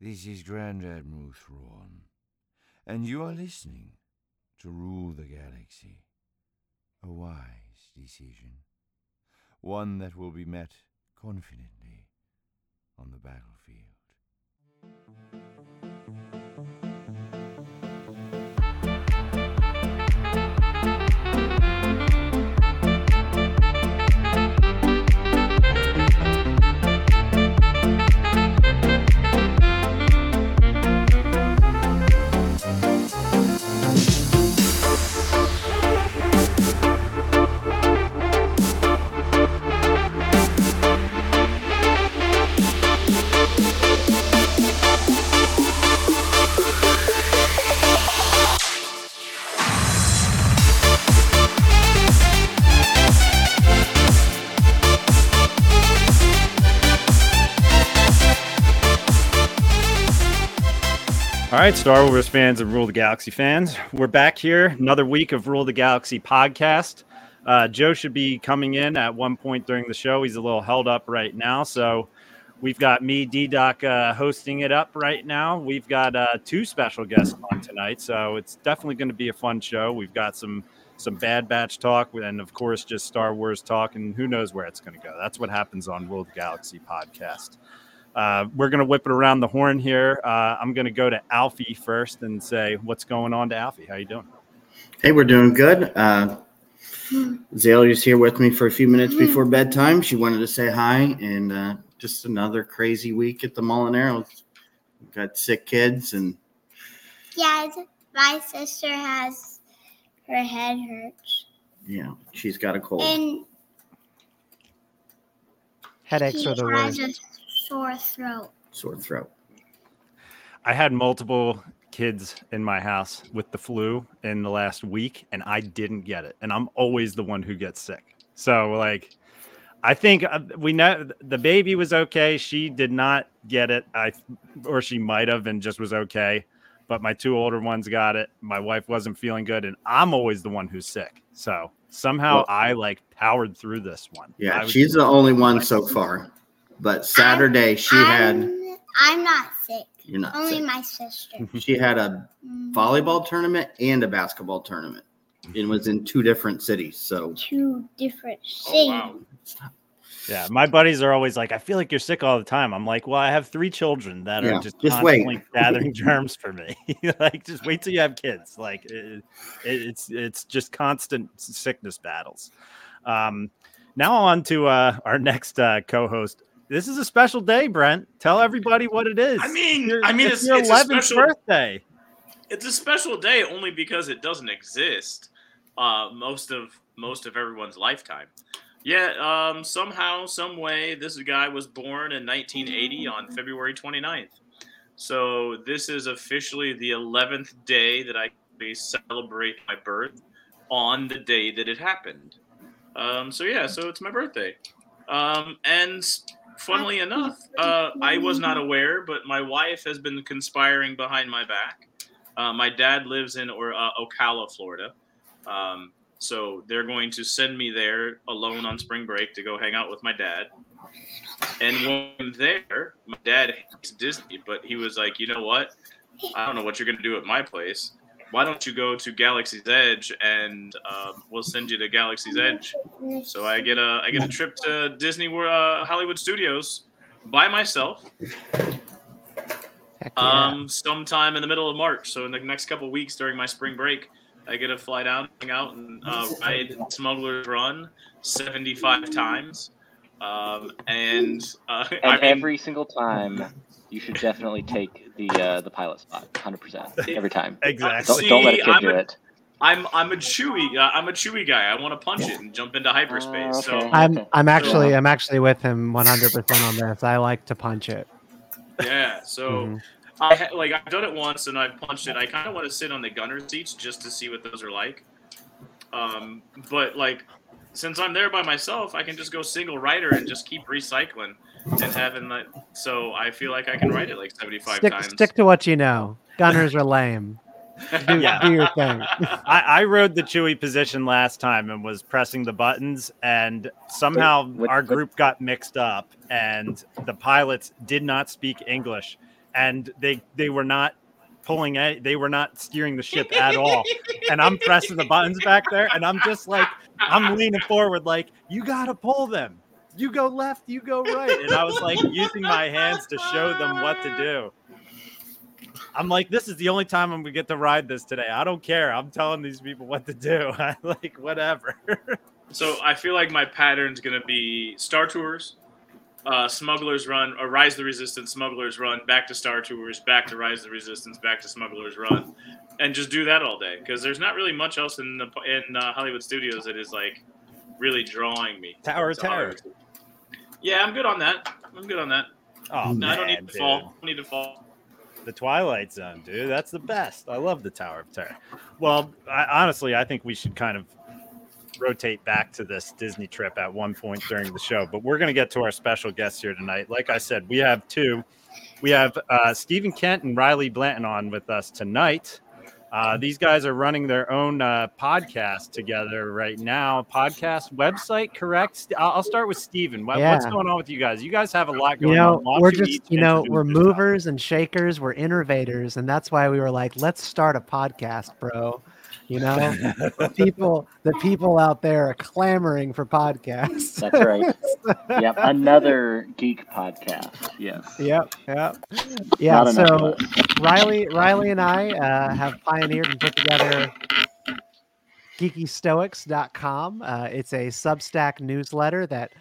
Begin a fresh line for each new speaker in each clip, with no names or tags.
This is Grand Admiral Thrawn, and you are listening to Rule the Galaxy. A wise decision, one that will be met confidently on the battlefield.
All right, Star Wars fans and Rule the Galaxy fans, we're back here. Another week of Rule the Galaxy podcast. Uh, Joe should be coming in at one point during the show. He's a little held up right now, so we've got me, D Doc, uh, hosting it up right now. We've got uh, two special guests on tonight, so it's definitely going to be a fun show. We've got some some Bad Batch talk, and of course, just Star Wars talk, and who knows where it's going to go. That's what happens on Rule the Galaxy podcast. Uh, we're going to whip it around the horn here. Uh, I'm going to go to Alfie first and say, what's going on to Alfie? How you doing?
Hey, we're doing good. Uh, Zalia's here with me for a few minutes before bedtime. She wanted to say hi, and uh, just another crazy week at the Mulinaro. We've got sick kids, and
Yeah, my sister has her head hurts.
yeah, she's got a cold.
And
Headaches
he
are the worst.
A sore throat.
Sore throat.
I had multiple kids in my house with the flu in the last week, and I didn't get it. And I'm always the one who gets sick. So, like, I think uh, we know the baby was okay. She did not get it. I, or she might have, and just was okay. But my two older ones got it. My wife wasn't feeling good, and I'm always the one who's sick. So somehow
Well-
I like powered through this one.
Yeah,
was-
she's the only one so far. But Saturday she had.
I'm, I'm not sick.
You're not
Only
sick.
my sister.
She had a
Mm,
volleyball tournament and a basketball tournament. It was in two different cities. So
Two different
Oh,
cities.
wow.
Yeah, my buddies are always like, I feel like you're sick all the time. I'm like, well, I have three children that
Yeah,
are just,
just wait.
constantly gathering germs for me. like, just wait till you have kids. Like, it, it, it's it's just constant sickness battles. Um, now on to uh, our next uh, co-host. This is a special day, Brent. Tell everybody what it is.
I mean,
Your-
I mean,
it's
it's,
your
it's
11th
special.
birthday.
It's a special day only because it doesn't exist uh, most of most of everyone's lifetime. Yet um, somehow, some way, this guy was born in 1980 on February 29th. So this is officially the 11th day that I celebrate my birth on the day that it happened. Um, so yeah, so it's my birthday. Um, and funnily enough, uh, I was not aware, but my wife has been conspiring behind my back. Uh, my dad lives in or uh, Ocala, Florida. Um, so they're going to send me there alone on spring break to go hang out with my dad. And when I'm there, my dad hates Disney, but he was like, you know what? I don't know what you're going to do at my place. Why don't you go to Galaxy's Edge and um, we'll send you to Galaxy's Edge. So I get a I get a trip to Disney World, uh, Hollywood Studios by myself
yeah.
um, sometime in the middle of March. So in the next couple weeks during my spring break, I get to fly down, hang out, and uh, ride Smuggler's Run 75 times. Um, and uh,
And
I mean,
every single time, you should definitely take the uh, the pilot spot, hundred percent, every time.
Exactly.
Don't, don't let a kid
I'm
do
a-
it.
I'm I'm a chewy uh, I'm a chewy guy. I want to punch it and jump into hyperspace.
Oh,
So.
I'm. I'm actually I'm actually with him 100 percent on this. I like to punch it.
yeah, so.
Mhm.
I ha- like I've done it once and I've punched it. I kind of want to sit on the gunner seats just to see what those are like. Um, but like since I'm there by myself, I can just go single rider and just keep recycling and having that. So I feel like I can write it like 75
Stick
times.
stick to what you know. Gunners are lame. Do,
Yeah.
do your thing.
I, I rode the Chewy position last time and was pressing the buttons, and somehow
What-
our
what-
group got mixed up, and the pilots did not speak English. and they they were not pulling any, they were not steering the ship at all. and I'm pressing the buttons back there, and I'm just like I'm leaning forward, like you gotta pull them. You go left, you go right, and I was like using my hands to show them what to do. I'm like, this is the only time I'm gonna get to ride this today. I don't care. I'm telling these people what to do. I like whatever.
So I feel like my pattern's gonna be Star Tours, uh, Smugglers Run, or Rise the Resistance, Smugglers Run, back to Star Tours, back to Rise the Resistance, back to Smugglers Run, and just do that all day because there's not really much else in the in uh, Hollywood studios that is like really drawing me.
Tower of Terror.
Hollywood. Yeah, I'm good on that. I'm good on that.
Oh
No, I don't
man,
need to
dude.
fall. I don't need to fall.
The Twilight Zone, dude. That's the best. I love the Tower of Terror. Well, I, honestly, I think we should kind of rotate back to this Disney trip at one point during the show. But we're going to get to our special guests here tonight. Like I said, we have two. We have uh, Stephen Kent and Riley Blanton on with us tonight. Uh, these guys are running their own uh, podcast together right now. Podcast website, correct? I'll, I'll start with Stephen. What, What's going on with you guys? You guys have a lot going
You know,
on. Why
we're just, you know, we're movers and shakers. We're innovators, and that's why we were like, let's start a podcast, bro. You know, the people, the people out there are clamoring for podcasts.
That's right. Yep, another geek podcast. Yes.
Yep, yep. Yeah.
Not
So. Riley, Riley, and I uh, have pioneered and put together geekystoics.com. Uh, it's a Substack newsletter that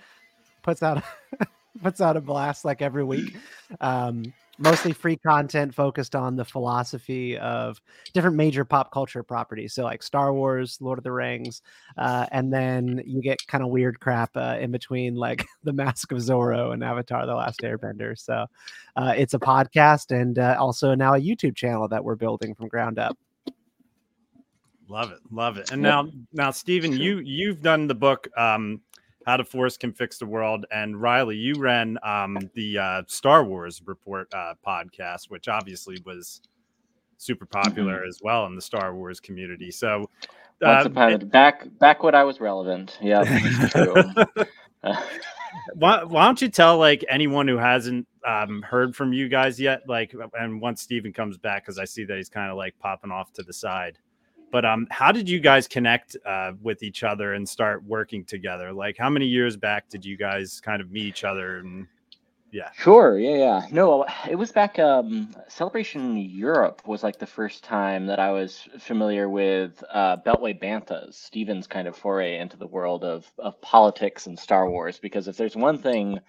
puts out puts out a blast like every week. Um, mostly free content focused on the philosophy of different major pop culture properties. So like Star Wars, Lord of the Rings, uh, and then you get kind of weird crap uh, in between, like The Mask of Zorro and Avatar: The Last Airbender. So uh, it's a podcast and uh, also now a YouTube channel that we're building from ground up.
Love it, love it. And now, now, Stephen, you you've done the book um, "How the Force Can Fix the World," and Riley, you ran um, the uh, Star Wars Report uh, podcast, which obviously was super popular as well in the Star Wars community. So, uh,
upon a back back when I was relevant. Yeah,
why, why don't you tell like anyone who hasn't um, heard from you guys yet, like, and once Stephen comes back, because I see that he's kind of like popping off to the side. But um, how did you guys connect uh, with each other and start working together? Like, how many years back did you guys kind of meet each other? And yeah,
Sure, yeah, yeah. No, it was back. Um, Celebration Europe was like the first time that I was familiar with uh, Beltway Banthas, Stephen's kind of foray into the world of of politics and Star Wars. Because if there's one thing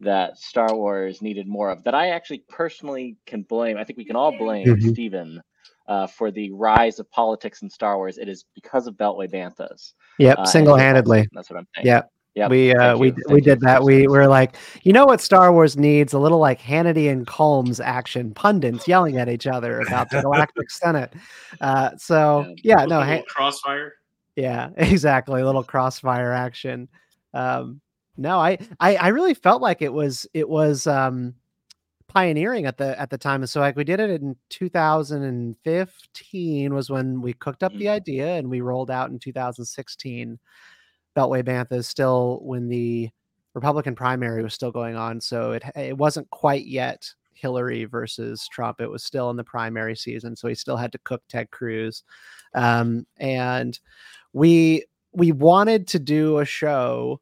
that Star Wars needed more of, that I actually personally can blame, I think we can all blame
Mhm.
Stephen uh, for the rise of politics in Star Wars. It is because of Beltway Banthas.
Yep,
uh,
single handedly.
That's what I'm saying.
Yeah.
Yep,
we uh, we
you,
we did that.
for
We
listening.
were like, you know what Star Wars needs? A little like Hannity and Colmes action, pundits yelling at each other about the Galactic Senate. Uh, so yeah,
With
no,
a
ha-
crossfire.
yeah, exactly. A little crossfire action. Um, no, I, I I really felt like it was it was um, pioneering at the at the time. And so like we did it in 2015 was when we cooked up the idea and we rolled out in 2016. Beltway Banthas still when the Republican primary was still going on, so it it wasn't quite yet Hillary versus Trump. It was still in the primary season, so he still had to cook Ted Cruz, um, and we we wanted to do a show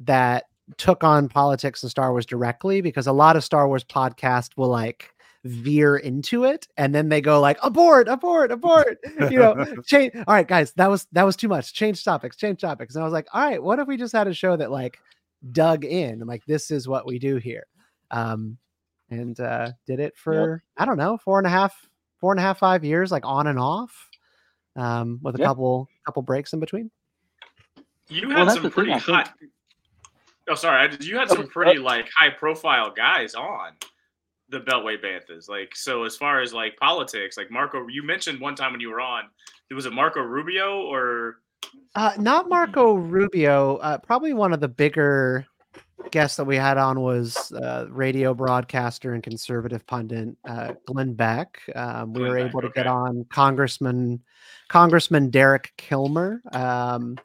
that took on politics and Star Wars directly because a lot of Star Wars podcasts will like veer into it and then they go like abort abort abort you know change all right guys that was that was too much change topics change topics and i was like all right what if we just had a show that like dug in and like this is what we do here um and uh did it for i don't know four and a half four and a half five years like on and off um with a
Yeah.
couple couple breaks in between
You
Well,
had
that's
some
the thing,
pretty
I think-
high. Oh, sorry. I- You had some pretty like high profile guys on the Beltway Banthas. Like, so as far as like politics, like Marco, you mentioned one time when you were on, It was it Marco Rubio or
Uh, not Marco Rubio. Uh, probably one of the bigger guests that we had on was uh, radio broadcaster and conservative pundit uh, Glenn Beck. Um, we
Glenn
were
Beck,
able to get on Congressman Congressman Derek Kilmer. Um,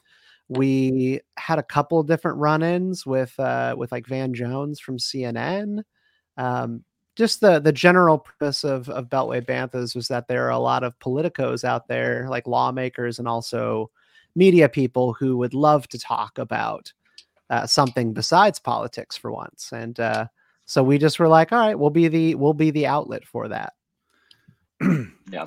we had a couple different run-ins with uh, with like Van Jones from CNN. Um, just the the general purpose of of Beltway Banthas was that there are a lot of politicos out there, like lawmakers and also media people who would love to talk about uh, something besides politics for once. And uh, so we just were like, all right, we'll be the we'll be the outlet for that.
yeah.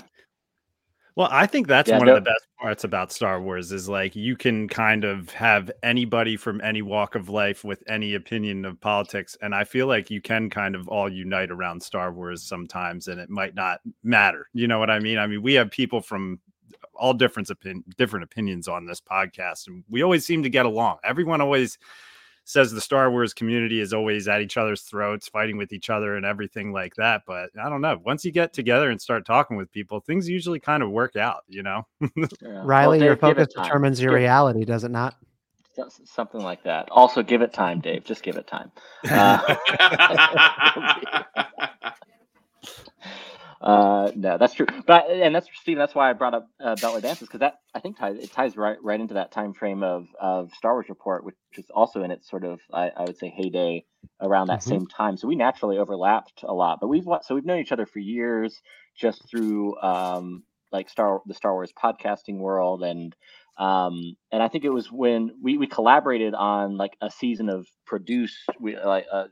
Well, I think that's
Yeah,
one
no-
of the best parts about Star Wars is like you can kind of have anybody from any walk of life with any opinion of politics. And I feel like you can kind of all unite around Star Wars sometimes and it might not matter. You know what I mean? I mean, we have people from all different opin- different opinions on this podcast and we always seem to get along. Everyone always says the Star Wars community is always at each other's throats, fighting with each other and everything like that. But I don't know. Once you get together and start talking with people, things usually kind of work out, you know?
yeah.
Riley,
Well,
your
Dave, give
focus determines your
Give-
reality, does it not?
Something like that. Also, give it time, Dave. Just give it time. Uh, Uh, no, that's true. But and that's Steve. That's why I brought up uh, Beltway Banthas because that I think ties it ties right right into that time frame of of Star Wars Report, which is also in its sort of I, I would say heyday around that
Mhm.
same time. So we naturally overlapped a lot. But we've so we've known each other for years just through um like Star the Star Wars podcasting world and um and I think it was when we we collaborated on like a season of produced we like uh,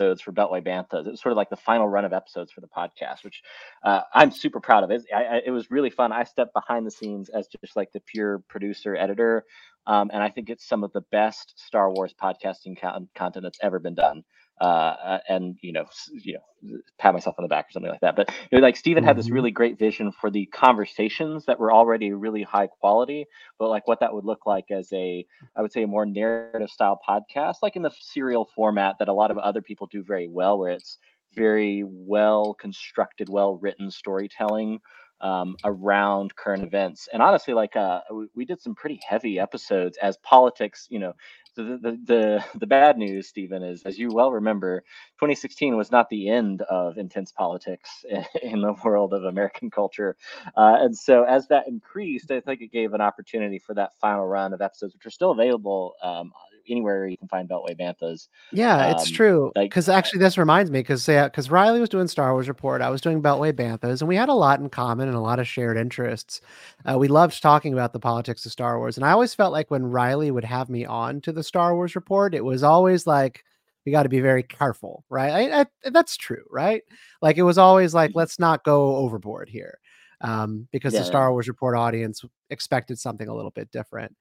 episodes for Beltway Banthas. It was sort of like the final run of episodes for the podcast, which uh, I'm super proud of. It, I, it was really fun. I stepped behind the scenes as just like the pure producer editor, um, and I think it's some of the best Star Wars podcasting con- content that's ever been done. Uh, uh, and you know, you know, pat myself on the back or something like that. But you know, like Stephen had this
Mhm.
really great vision for the conversations that were already really high quality, but like what that would look like as a I would say a more narrative style podcast, like in the serial format that a lot of other people do very well, where it's very well constructed, well written storytelling um, around current events. And honestly, like uh, we, we did some pretty heavy episodes as politics, you know. The, the the the bad news, Stephen, is as you well remember, 2016 was not the end of intense politics in the world of American culture. Uh, and so as that increased, I think it gave an opportunity for that final run of episodes, which are still available um, anywhere you can find Beltway Banthas.
Yeah, it's
Um,
true.
like-
Because actually, this reminds me, because yeah, because Riley was doing Star Wars Report, I was doing Beltway Banthas, and we had a lot in common and a lot of shared interests. Uh, we loved talking about the politics of Star Wars, and I always felt like when Riley would have me on to the Star Wars Report, it was always like we got to be very careful, right? I, I, that's true, right? Like it was always like let's not go overboard here, um, because
Yeah,
the. Star Wars Report audience expected something a little bit different.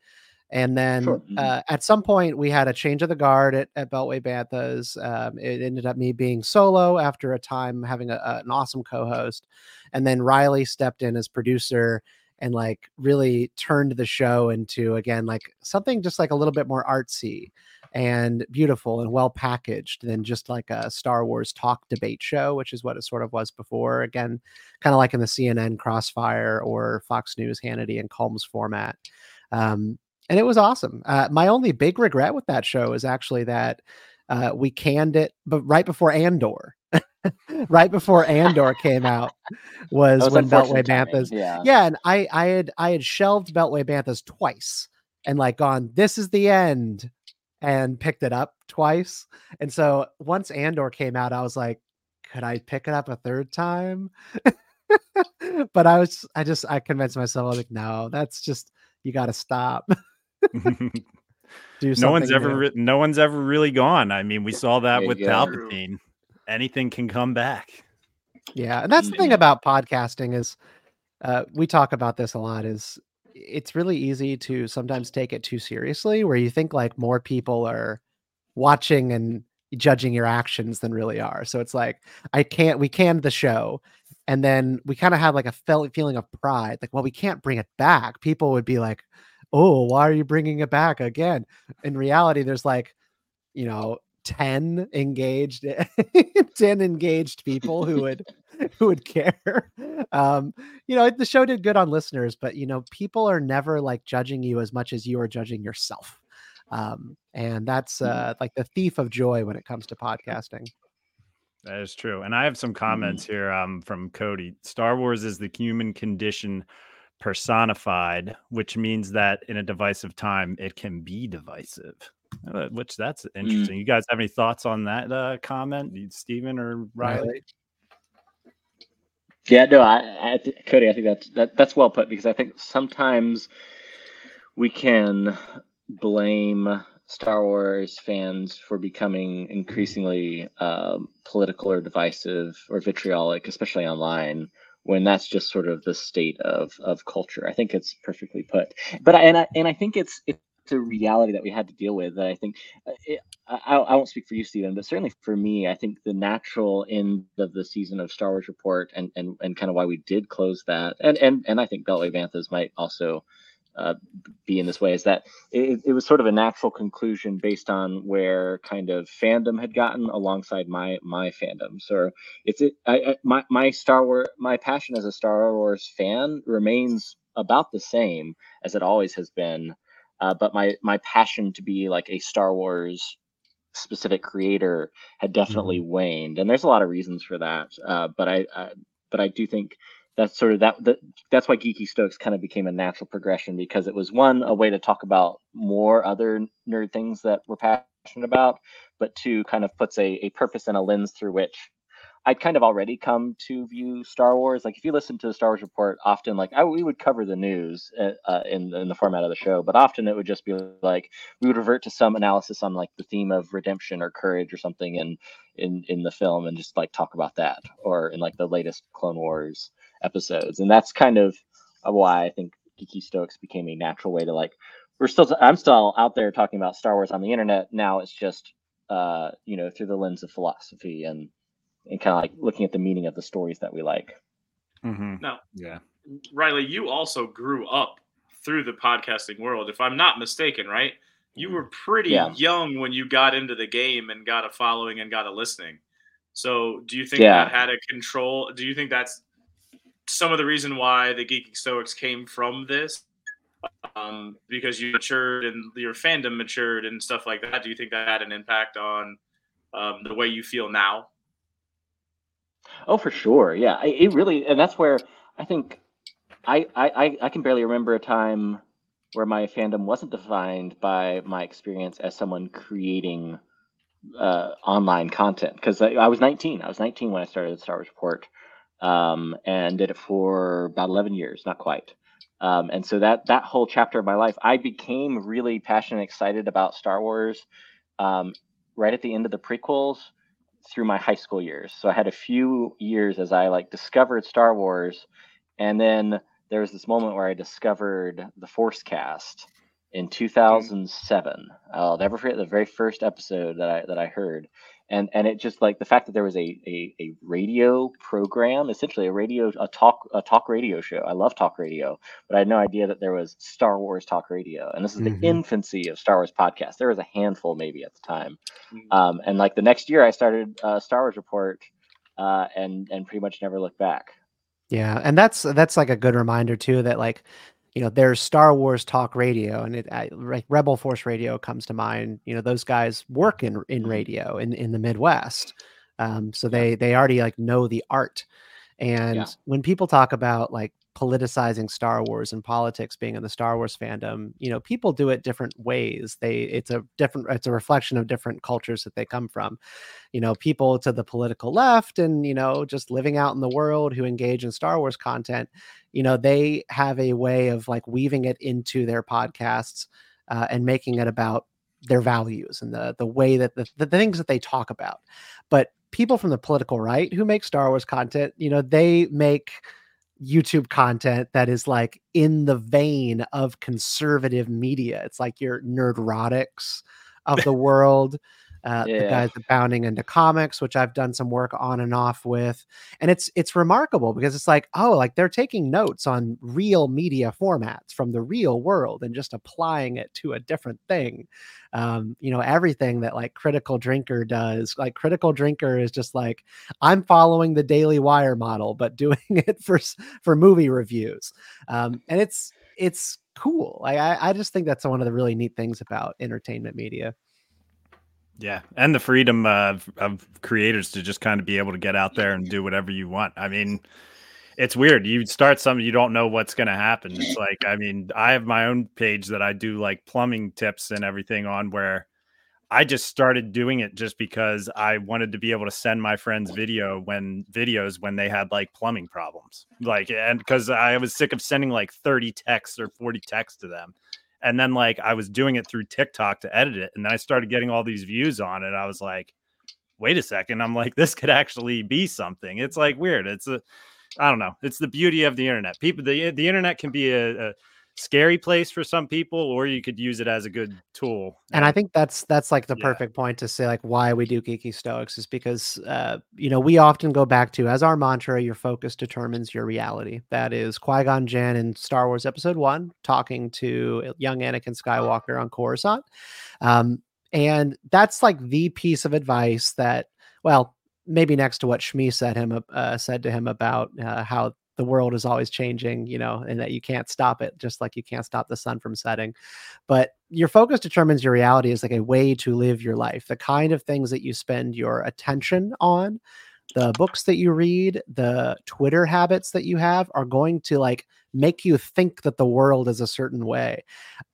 And then
Sure. Mhm.
uh, at some point, we had a change of the guard at, at Beltway Banthas. Um, it ended up me being solo after a time having a, a- an awesome co host. And then Riley stepped in as producer and like really turned the show into, again, like something just like a little bit more artsy and beautiful and well packaged than just like a Star Wars talk debate show, which is what it sort of was before. Again, kind of like in the CNN Crossfire or Fox News Hannity and Colmes format. Um, and it was awesome. Uh, my only big regret with that show is actually that uh, we canned it, but right before Andor, right before Andor came out, was,
was
when Beltway
timing,
Banthas.
Yeah.
Yeah, and I I had I had shelved Beltway Banthas twice, and like gone, this is the end, and picked it up twice. And so once Andor came out, I was like, could I pick it up a third time? but I was I just I convinced myself I was like, no, that's just you got to stop. Do
no one's ever re- no one's ever really gone. I mean, we saw that
There
with
you go.
Palpatine. Anything can come back.
Yeah, and that's the thing about podcasting is uh, we talk about this a lot. Is it's really easy to sometimes take it too seriously, where you think like more people are watching and judging your actions than really are. So it's like I can't. We canned the show, and then we kind of had like a fel- feeling of pride, like well, we can't bring it back. People would be like, "Oh, why are you bringing it back again?" In reality, there's like, you know. 10 engaged 10 engaged people who would who would care um you know the show did good on listeners but you know people are never like judging you as much as you are judging yourself um and that's uh like the thief of joy when it comes to podcasting
That is true. And I have some comments here um, from Cody. Star Wars is the human condition personified, which means that in a divisive time, it can be divisive. Uh, which that's interesting. You guys have any thoughts on that uh, comment, Stephen or Riley?
Riley?
Yeah, no, I, I th- Cody, I think that's that, that's well put because I think sometimes we can blame Star Wars fans for becoming increasingly um, political or divisive or vitriolic, especially online, when that's just sort of the state of of culture. I think it's perfectly put. But I, and I and I think it's it's a reality that we had to deal with. That I think uh, it, I, I won't speak for you, Stephen, but certainly for me, I think the natural end of the season of Star Wars Report and and and kind of why we did close that, and and and I think Beltway Banthas might also uh, be in this way is that it, it was sort of a natural conclusion based on where kind of fandom had gotten alongside my my fandom. So it's it, I, I, my my Star Wars my passion as a Star Wars fan remains about the same as it always has been, uh, but my my passion to be like a Star Wars specific creator had definitely waned, and there's a lot of reasons for that. Uh, but I, I but I do think that's sort of that, that that's why geeky stoics kind of became a natural progression because it was one a way to talk about more other nerd things that we're passionate about but two kind of puts a, a purpose and a lens through which i'd kind of already come to view star wars. Like if you listen to the star wars report often like I, we would cover the news uh, uh, in, in the format of the show but often it would just be like we would revert to some analysis on like the theme of redemption or courage or something in in in the film and just like talk about that or in like the latest clone wars episodes, and that's kind of why I think Geeky Stoics became a natural way to like. We're still, I'm still out there talking about Star Wars on the internet. Now it's just, uh, you know, through the lens of philosophy and and kind of like looking at the meaning of the stories that we like.
Mm-hmm.
No.
Yeah.
Riley, you also grew up through the podcasting world, if I'm not mistaken, right? You were pretty
Yeah.
young when you got into the game and got a following and got a listening. So, do you think
Yeah.
that had a control? Do you think that's some of the reason why the Geeking Stoics came from this? Um, because you matured and your fandom matured and stuff like that. Do you think that had an impact on um, the way you feel now?
Oh, for sure. Yeah, it really, and that's where I think I, I I- can barely remember a time where my fandom wasn't defined by my experience as someone creating uh, online content. Because I, I was 19. I was 19 when I started the Star Wars Report, um, and did it for about 11 years, not quite. Um, and so that that whole chapter of my life, I became really passionate, and excited about Star Wars um, right at the end of the prequels through my high school years. So I had a few years as I like discovered Star Wars, and then there was this moment where I discovered the Force Cast in 2007. I'll never forget the very first episode that I that I heard, and and it just like the fact that there was a a, a radio program, essentially a radio a talk a talk radio show. I love talk radio, but I had no idea that there was Star Wars talk radio, and this is
Mhm.
the infancy of Star Wars podcast There was a handful maybe at the time. Um, and like the next year, I started uh, Star Wars Report, uh, and and pretty much never looked back.
Yeah, and that's that's like a good reminder too that like you know there's Star Wars talk radio and it like Rebel Force Radio comes to mind. You know those guys work in in
Mhm.
radio in in the Midwest, um, so they they already like know the art. And
Yeah.
when people talk about like politicizing Star Wars and politics being in the Star Wars fandom, you know people do it different ways. They it's a different it's a reflection of different cultures that they come from you know people to the political left and you know just living out in the world who engage in star wars content you know they have a way of like weaving it into their podcasts uh, and making it about their values and the the way that the, the things that they talk about but people from the political right who make star wars content you know they make youtube content that is like in the vein of conservative media. It's like your Nerdrotics of the world uh, the guys that bounding into comics, which I've done some work on and off with, and it's it's remarkable because it's like oh, like they're taking notes on real media formats from the real world and just applying it to a different thing. Um, you know, everything that like Critical Drinker does, like Critical Drinker is just like I'm following the Daily Wire model, but doing it for for movie reviews, um, and it's it's cool. Like I, I just think that's one of the really neat things about entertainment media.
Yeah, and the freedom of, of creators to just kind of be able to get out there and do whatever you want. I mean, it's weird. You start something, you don't know what's going to happen. It's like, I mean, I have my own page that I do like plumbing tips and everything on where I just started doing it just because I wanted to be able to send my friends video when videos when they had like plumbing problems. Like and because I was sick of sending like 30 texts or 40 texts to them. And then like I was doing it through TikTok to edit it. And then I started getting all these views on it. I was like, wait a second. I'm like, this could actually be something. It's like weird. It's a I don't know. It's the beauty of the internet. People the the internet can be a, a scary place for some people or you could use it as a good tool
and i think that's that's like the
Yeah.
perfect point to say like why we do geeky stoics is because uh you know we often go back to as our mantra your focus determines your reality that is qui-gon jinn in star wars episode one talking to young anakin skywalker on coruscant um and that's like the piece of advice that well maybe next to what shmi said him uh, said to him about uh, how the world is always changing you know and that you can't stop it just like you can't stop the sun from setting. But your focus determines your reality is like a way to live your life. The kind of things that you spend your attention on the books that you read the twitter habits that you have are going to like make you think that the world is a certain way.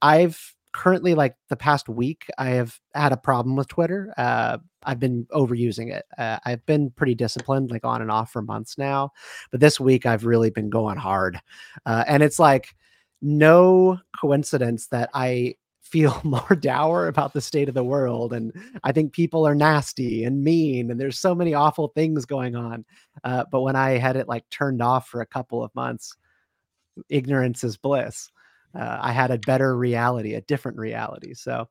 I've currently like the past week i have had a problem with twitter uh, i've been overusing it uh, i've been pretty disciplined like on and off for months now but this week i've really been going hard uh, and it's like no coincidence that i feel more dour about the state of the world and i think people are nasty and mean and there's so many awful things going on uh, but when i had it like turned off for a couple of months ignorance is bliss uh, i had a better reality a different reality so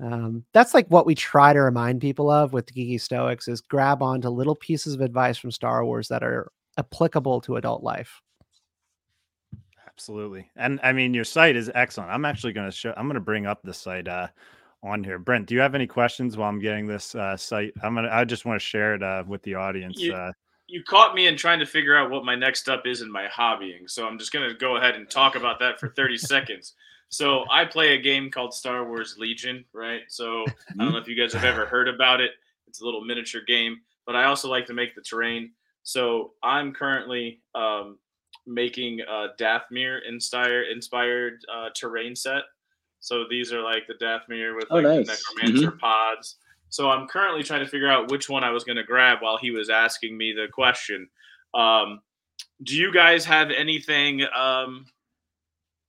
um, that's like what we try to remind people of with geeky stoics is grab onto little pieces of advice from star wars that are applicable to adult life
Absolutely. And I mean, your site is excellent. I'm actually going to show, I'm going to bring up the site uh, on here. Brent, do you have any questions while I'm getting this uh, site? I'm going to, I just want to share it uh, with the audience.
You-
Uh,
You caught me in trying to figure out what my next step is in my hobbying, so I'm just gonna go ahead and talk about that for 30 seconds. So I play a game called Star Wars Legion, right? So I don't know if you guys have ever heard about it. It's a little miniature game, but I also like to make the terrain. So I'm currently um, making a Dathomir inspired inspired uh, terrain set. So these are like the Dathomir with
Oh,
like the
nice.
necromancer pods. So I'm currently trying to figure out which one I was going to grab while he was asking me the question. Um, do you guys have anything um,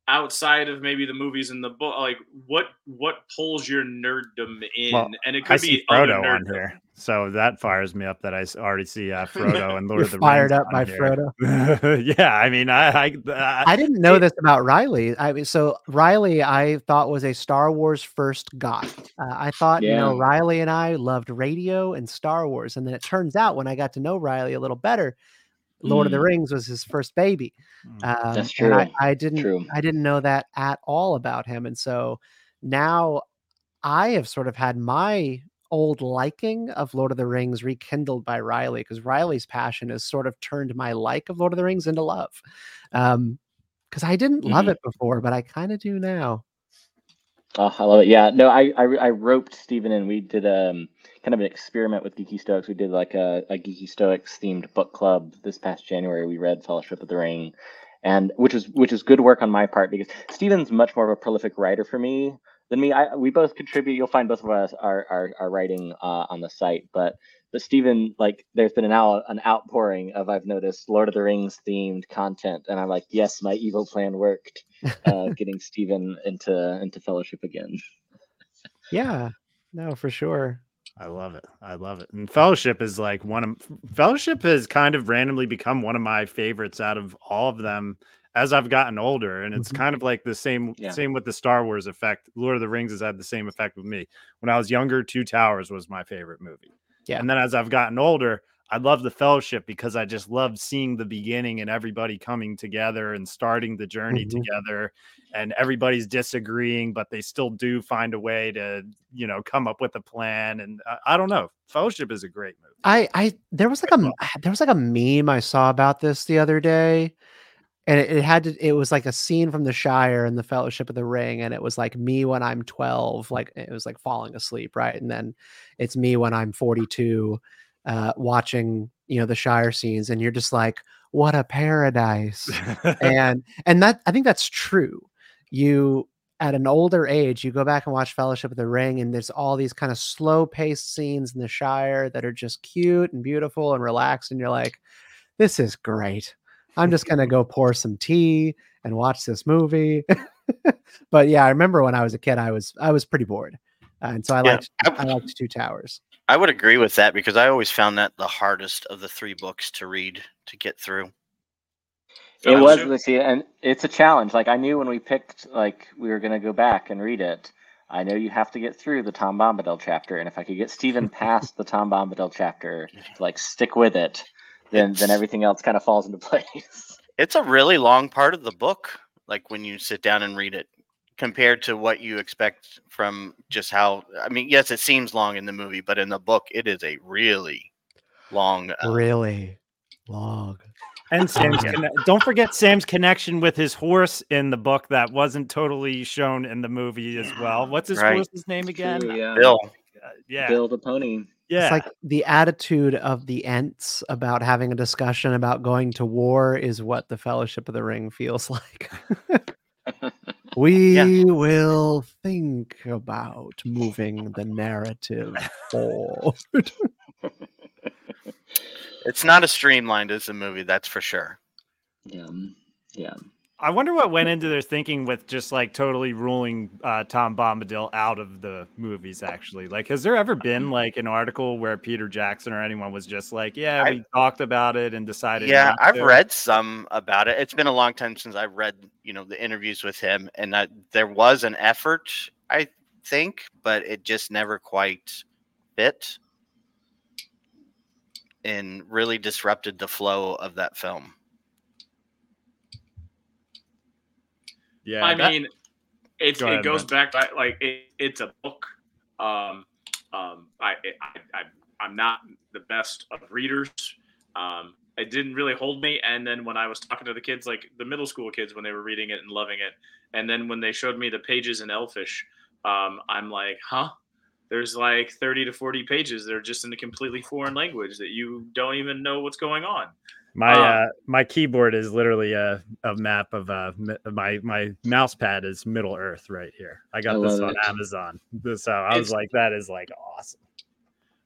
outside of maybe the movies and the book? Like what what pulls your nerddom in?
Well,
and it could
I
be
see Frodo on here. So that fires me up that I already see uh, Frodo and Lord
You're
of the
fired
Rings
Fired
up
by
here.
Frodo.
yeah. I mean, I, I, I,
I didn't know this about Riley. I mean, so Riley, I thought was a Star Wars first goth. Uh, I thought, you know, Riley and I loved radio and Star Wars, and then it turns out when I got to know Riley a little better, Lord of the
Mm.
Rings was his first baby.
Mm.
Um,
That's
And I,
true.
I didn't,
True.
I didn't know that at all about him, and so now I have sort of had my old liking of Lord of the Rings rekindled by Riley because Riley's passion has sort of turned my like of Lord of the Rings into love. Um, because I didn't love
Mhm.
it before, but I kind of do now.
Oh, I love it. Yeah, no, I, I I roped Stephen in. We did um kind of an experiment with Geeky Stoics. We did like a, a Geeky Stoics themed book club this past January. We read Fellowship of the Ring, and which was which is good work on my part because Stephen's much more of a prolific writer for me than me. I we both contribute. You'll find both of us are are, are writing uh, on the site, but but Stephen, like, there's been an out an outpouring of I've noticed Lord of the Rings themed content, and I'm like, yes, my evil plan worked. Uh, getting Stephen into into Fellowship again.
Yeah, no, for sure.
I love it. I love it. And Fellowship is like one of Fellowship has kind of randomly become one of my favorites out of all of them as I've gotten older. And it's
Mhm.
kind of like the same
Yeah.
same with the Star Wars effect. Lord of the Rings has had the same effect with me. When I was younger, Two Towers was my favorite movie.
Yeah.
And then as I've gotten older, I love the Fellowship because I just love seeing the beginning and everybody coming together and starting the journey
Mhm.
together and everybody's disagreeing, but they still do find a way to, you know, come up with a plan. And I, I don't know. Fellowship is a great movie.
I, I, there was like a, there was like a meme I saw about this the other day, and it, it had to, it was like a scene from The Shire and the Fellowship of the Ring, and it was like me when I'm 12, like it was like falling asleep, right? And then it's me when I'm 42, uh, watching, you know, the Shire scenes, and you're just like, what a paradise. and and that i think that's true you at an older age, you go back and watch Fellowship of the Ring, and there's all these kind of slow paced scenes in the Shire that are just cute and beautiful and relaxed. And you're like, this is great. I'm just going to go pour some tea and watch this movie. but yeah, I remember when I was a kid, I was I was pretty bored, and so I
Yeah,
liked
I-
I liked Two Towers.
I would agree with that because I always found that the hardest of the three books to read to get through.
It was
Fellowship?
let's and it's a challenge. Like I knew when we picked, like we were gonna go back and read it. I know you have to get through the Tom Bombadil chapter, and if I could get Stephen past the Tom Bombadil chapter, to, like stick with it, then then everything else kind of falls into place.
It's a really long part of the book, like when you sit down and read it, compared to what you expect from just how. I mean, yes, it seems long in the movie, but in the book, it is a really long. Uh,
Really long.
And Sam's
Yeah.
conne- don't forget Sam's connection with his horse in the book that wasn't totally shown in the movie as well. What's his
Right.
horse's name again?
True, yeah.
Bill.
Uh, yeah,
Bill the pony.
Yeah.
It's like the attitude of the Ents about having a discussion about going to war is what the Fellowship of the Ring feels like. we will think about moving the narrative forward.
It's not as streamlined as the movie, that's for sure.
Yeah, mm, yeah.
I wonder what went into their thinking with just like totally ruling uh, Tom Bombadil out of the movies. Actually, like, has there ever been like an article where Peter Jackson or anyone was just like, "Yeah,
I-
we talked about it and decided."
Yeah, I've
to"?
read some about it. It's been a long time since I've read, you know, the interviews with him, and that there was an effort, I think, but it just never quite fit, and really disrupted the flow of that film.
Yeah,
I
that-
mean, it's
Go
it
ahead,
goes
Brent.
back to like it, it's a book. Um, um, I, I, I, I'm not the best of readers. Um, it didn't really hold me. And then when I was talking to the kids, like the middle school kids, when they were reading it and loving it, and then when they showed me the pages in Elfish, um, I'm like, huh? There's like 30 to 40 pages that are just in a completely foreign language that you don't even know what's going on.
My
Um,
uh, my keyboard is literally a, a map of uh my my mouse pad is Middle Earth right here. I got
I
this on
it.
Amazon, so I was
It's-
like, that is like awesome.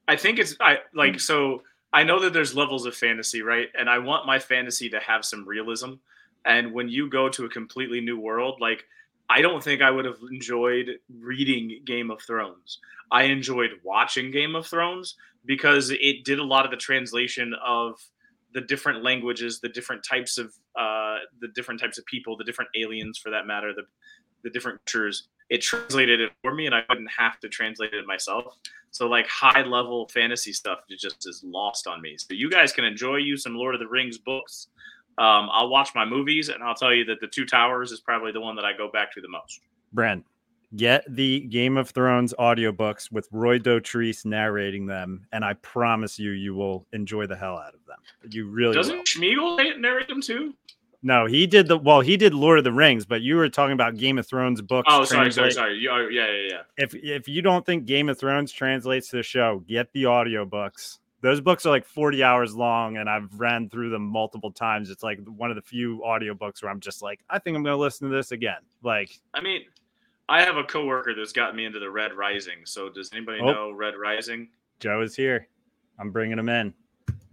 I think it's I like so I know that there's levels of fantasy, right? And I want my fantasy to have some realism. And when you go to a completely new world, like I don't think I would have enjoyed reading Game of Thrones. I enjoyed watching Game of Thrones because it did a lot of the translation of the different languages, the different types of uh, the different types of people, the different aliens for that matter, the the different cultures. It translated it for me, and I wouldn't have to translate it myself. So like high level fantasy stuff just is lost on me. So you guys can enjoy you some Lord of the Rings books. Um, I'll watch my movies, and I'll tell you that the Two Towers is probably the one that I go back to the most.
Brent, get the Game of Thrones audiobooks with Roy Dotrice narrating them, and I promise you, you will enjoy the hell out of them. You really.
Doesn't Sméagol narrate them too?
No, he did the well. He did Lord of the Rings, but you were talking about Game of Thrones books.
Oh, sorry, sorry,
translate-
sorry. You- oh, yeah, yeah, yeah.
If if you don't think Game of Thrones translates to the show, get the audiobooks. Those books are like 40 hours long, and I've ran through them multiple times. It's like one of the few audiobooks where I'm just like, I think I'm gonna listen to this again. Like,
I mean, I have a coworker that's got me into the Red Rising. So does anybody
Oh.
know Red Rising?
Joe is here. I'm bringing him in.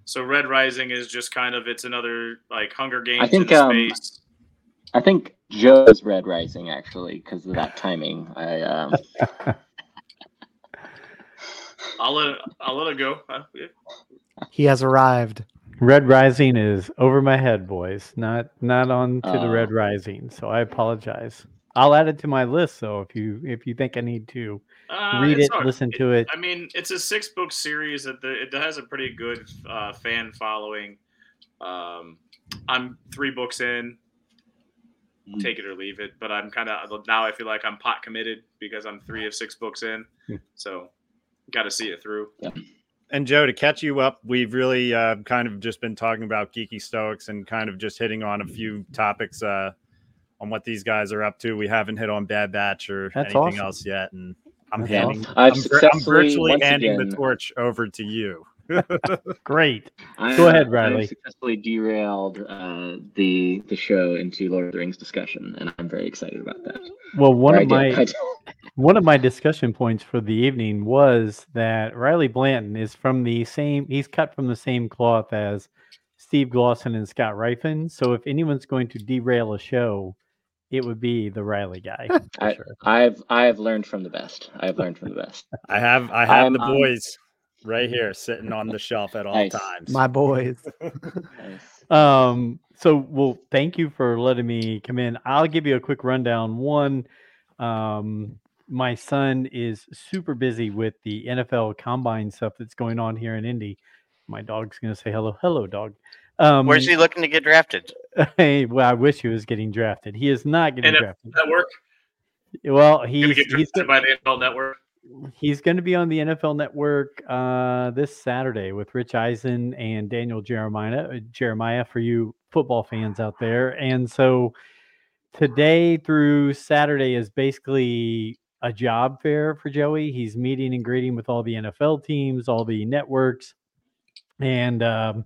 So Red Rising is just kind of it's another like Hunger Games I
think,
in
um,
space.
I think Joe's Red Rising actually because of that timing. I um,
I'll let I'll let it go. Uh, yeah.
He has arrived.
Red Rising is over my head, boys. Not not on to the Red
Oh.
Rising. So I apologize. I'll add it to my list. So if you if you think I need to
Uh,
read
it's
it,
hard.
listen to it,
I mean, it's a six book series that the, it has a pretty good uh, fan following. Um, I'm three books in,
Mm.
take it or leave it, but I'm kind of now I feel like I'm pot committed because I'm three of six books in,
Hmm.
so got to see it through.
And Joe, to catch you up, we've really uh, kind of just been talking about geeky stoics and kind of just hitting on a few topics uh, on what these guys are up to. We haven't hit on Bad Batch or
That's
anything
awesome.
else yet, and I'm
That's
handing.
awesome.
I've
I'm, vir- I'm virtually handing
again,
the torch over to you.
Great.
I,
Go ahead,
I
Riley.
successfully derailed uh, the the show into Lord of the Rings discussion, and I'm very excited about that.
Well, one
Or
of
did-
my one of my discussion points for the evening was that Riley Blanton is from the same. He's cut from the same cloth as Steve Glosson and Scott Rifen. So if anyone's going to derail a show, it would be the Riley guy. for
I,
sure.
I've I've learned from the best. I've learned from the best.
I have I have
I'm,
the
um,
boys right here sitting on the shelf at all
Nice.
times.
My boys.
Nice.
Um, so well, thank you for letting me come in. I'll give you a quick rundown. One, um, my son is super busy with the NFL combine stuff that's going on here in Indy. My dog's gonna say hello, hello, dog. Um,
Where's he looking to get drafted?
hey, well, I wish he was getting drafted. He is not getting
NFL
drafted.
Network.
Well, he's
get
he's
drafted by the NFL Network.
he's going to be on the NFL Network uh, this Saturday with Rich Eisen and Daniel Jeremiah. uh, Jeremiah for you football fans out there, and so today through Saturday is basically a job fair for Joey. He's meeting and greeting with all the NFL teams, all the networks, and um,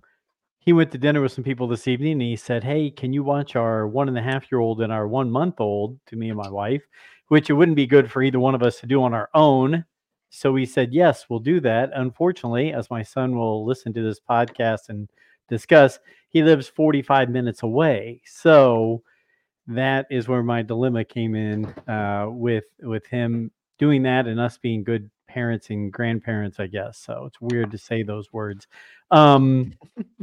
he went to dinner with some people this evening. And he said, "Hey, can you watch our one and a half year old and our one month old?" To me and my wife which it wouldn't be good for either one of us to do on our own. So we said, yes, we'll do that. Unfortunately, as my son will listen to this podcast and discuss, he lives 45 minutes away. So that is where my dilemma came in uh, with with him doing that and us being good parents and grandparents, I guess. So it's weird to say those words. Um,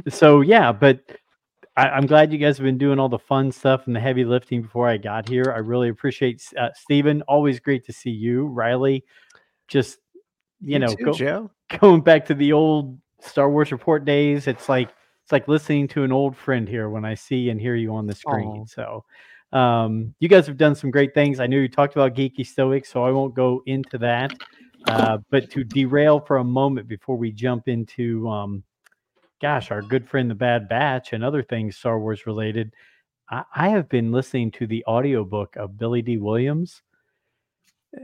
so yeah, but I, I'm glad you guys have been doing all the fun stuff and the heavy lifting before I got here. I really appreciate uh, Stephen. Always great to see you, Riley. Just you, know,
too,
go, going back to the old Star Wars report days. It's like it's like listening to an old friend here when I see and hear you on the screen.
Aw.
So um, you guys have done some great things. I know you talked about Geeky stoics, so I won't go into that. Uh, but to derail for a moment before we jump into um, gosh, our good friend the Bad Batch and other things Star Wars related. I, I have been listening to the audiobook of Billy Dee Williams.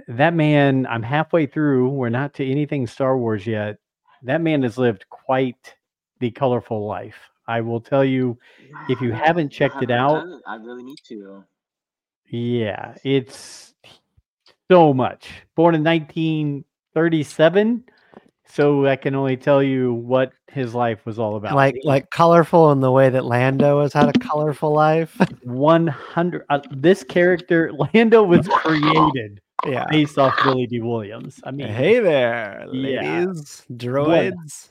That man, I'm halfway through. We're not to anything Star Wars yet. That man has lived quite the colorful life. I will tell you, if you haven't checked it out,
I really need to.
yeah, it's so much. Born in 1937, so I can only tell you what his life was all about.
Like like colorful in the way that Lando has had a colorful life.
100 uh, this character Lando was created
yeah.
based off Billy Dee Williams. I mean,
Hey there,
Yeah.
ladies, droids.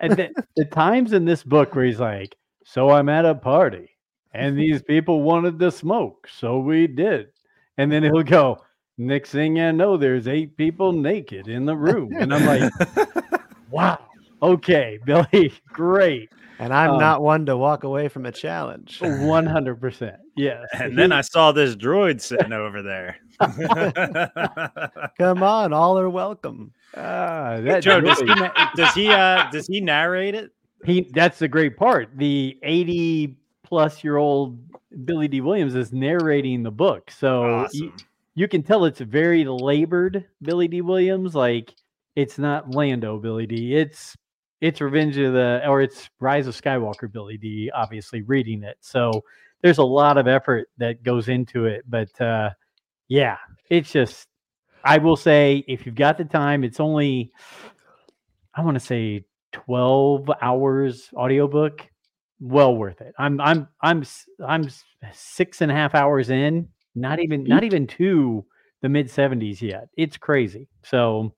and the, the times in this book where he's like, "So I'm at a party, and these people wanted to smoke, so we did," and then he'll go, "Next thing I know, there's eight people naked in the room," and I'm like, "Wow, okay, Billy, great,
And I'm
Um,
not one to walk away from a challenge.
100 percent, yes."
and then I saw this droid sitting over there.
Come on, all are welcome.
ah, that
Joe, does he, does he uh does he narrate it?
he that's the great part. The 80 plus year old Billy Dee Williams is narrating the book. So y-
Awesome.
You can tell it's very labored Billy Dee Williams. Like it's not Lando Billy Dee. It's it's Revenge of the or it's Rise of Skywalker Billy Dee. Obviously reading it. So there's a lot of effort that goes into it. But uh, yeah, it's just I will say if you've got the time, it's only I want to say 12 hours audiobook well worth it i'm i'm i'm i'm six and a half hours in not even not even to the mid 70s yet. It's crazy. So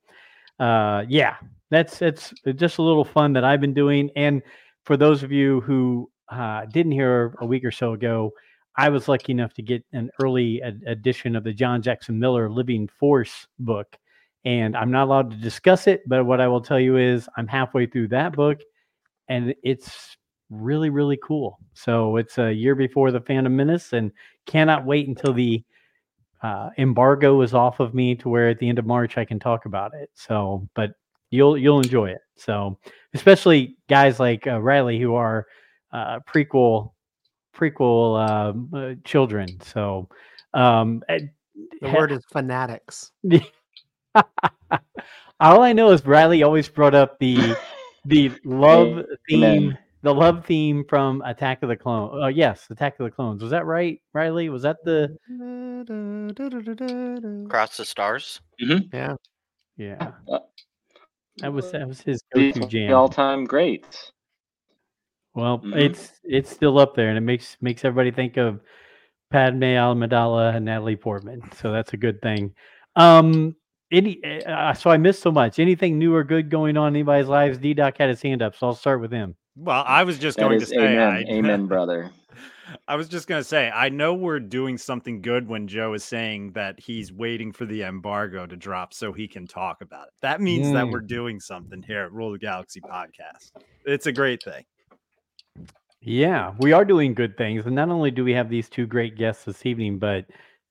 uh yeah that's that's just a little fun that i've been doing. And for those of you who uh, didn't hear a week or so ago i was lucky enough to get an early ed- edition of the john jackson miller living force book. And I'm not allowed to discuss it. But what I will tell you is I'm halfway through that book, and it's really really cool. So it's a year before the Phantom Menace, and cannot wait until the uh, embargo is off of me to where at the end of March I can talk about it. So, but you'll you'll enjoy it. So, especially guys like uh, Riley who are uh, prequel prequel um, uh, children. So, um,
The
he-
word is fanatics.
all I know is Riley always brought up the the love
Amen.
Theme, the love theme from Attack of the Clones. Oh yes, Attack of the Clones. Was that right, Riley? Was that the?
Across the stars.
Yeah.
Yeah,
Uh,
that was that was his go-to jam.
all-time greats.
Well,
Mhm.
it's it's still up there, and it makes makes everybody think of Padme Amidala and Natalie Portman. So that's a good thing. Um, any uh, so I missed so much. Anything new or good going on in anybody's lives? D Doc had his hand up, so I'll start with him.
Well, I was just
That
going
is
to say,
amen,
I,
amen, brother.
I was just going to say, I know we're doing something good when Joe is saying that he's waiting for the embargo to drop so he can talk about it. That means that
Mm.
we're doing something here at Rule the Galaxy podcast. It's a great thing.
Yeah, we are doing good things, and not only do we have these two great guests this evening, but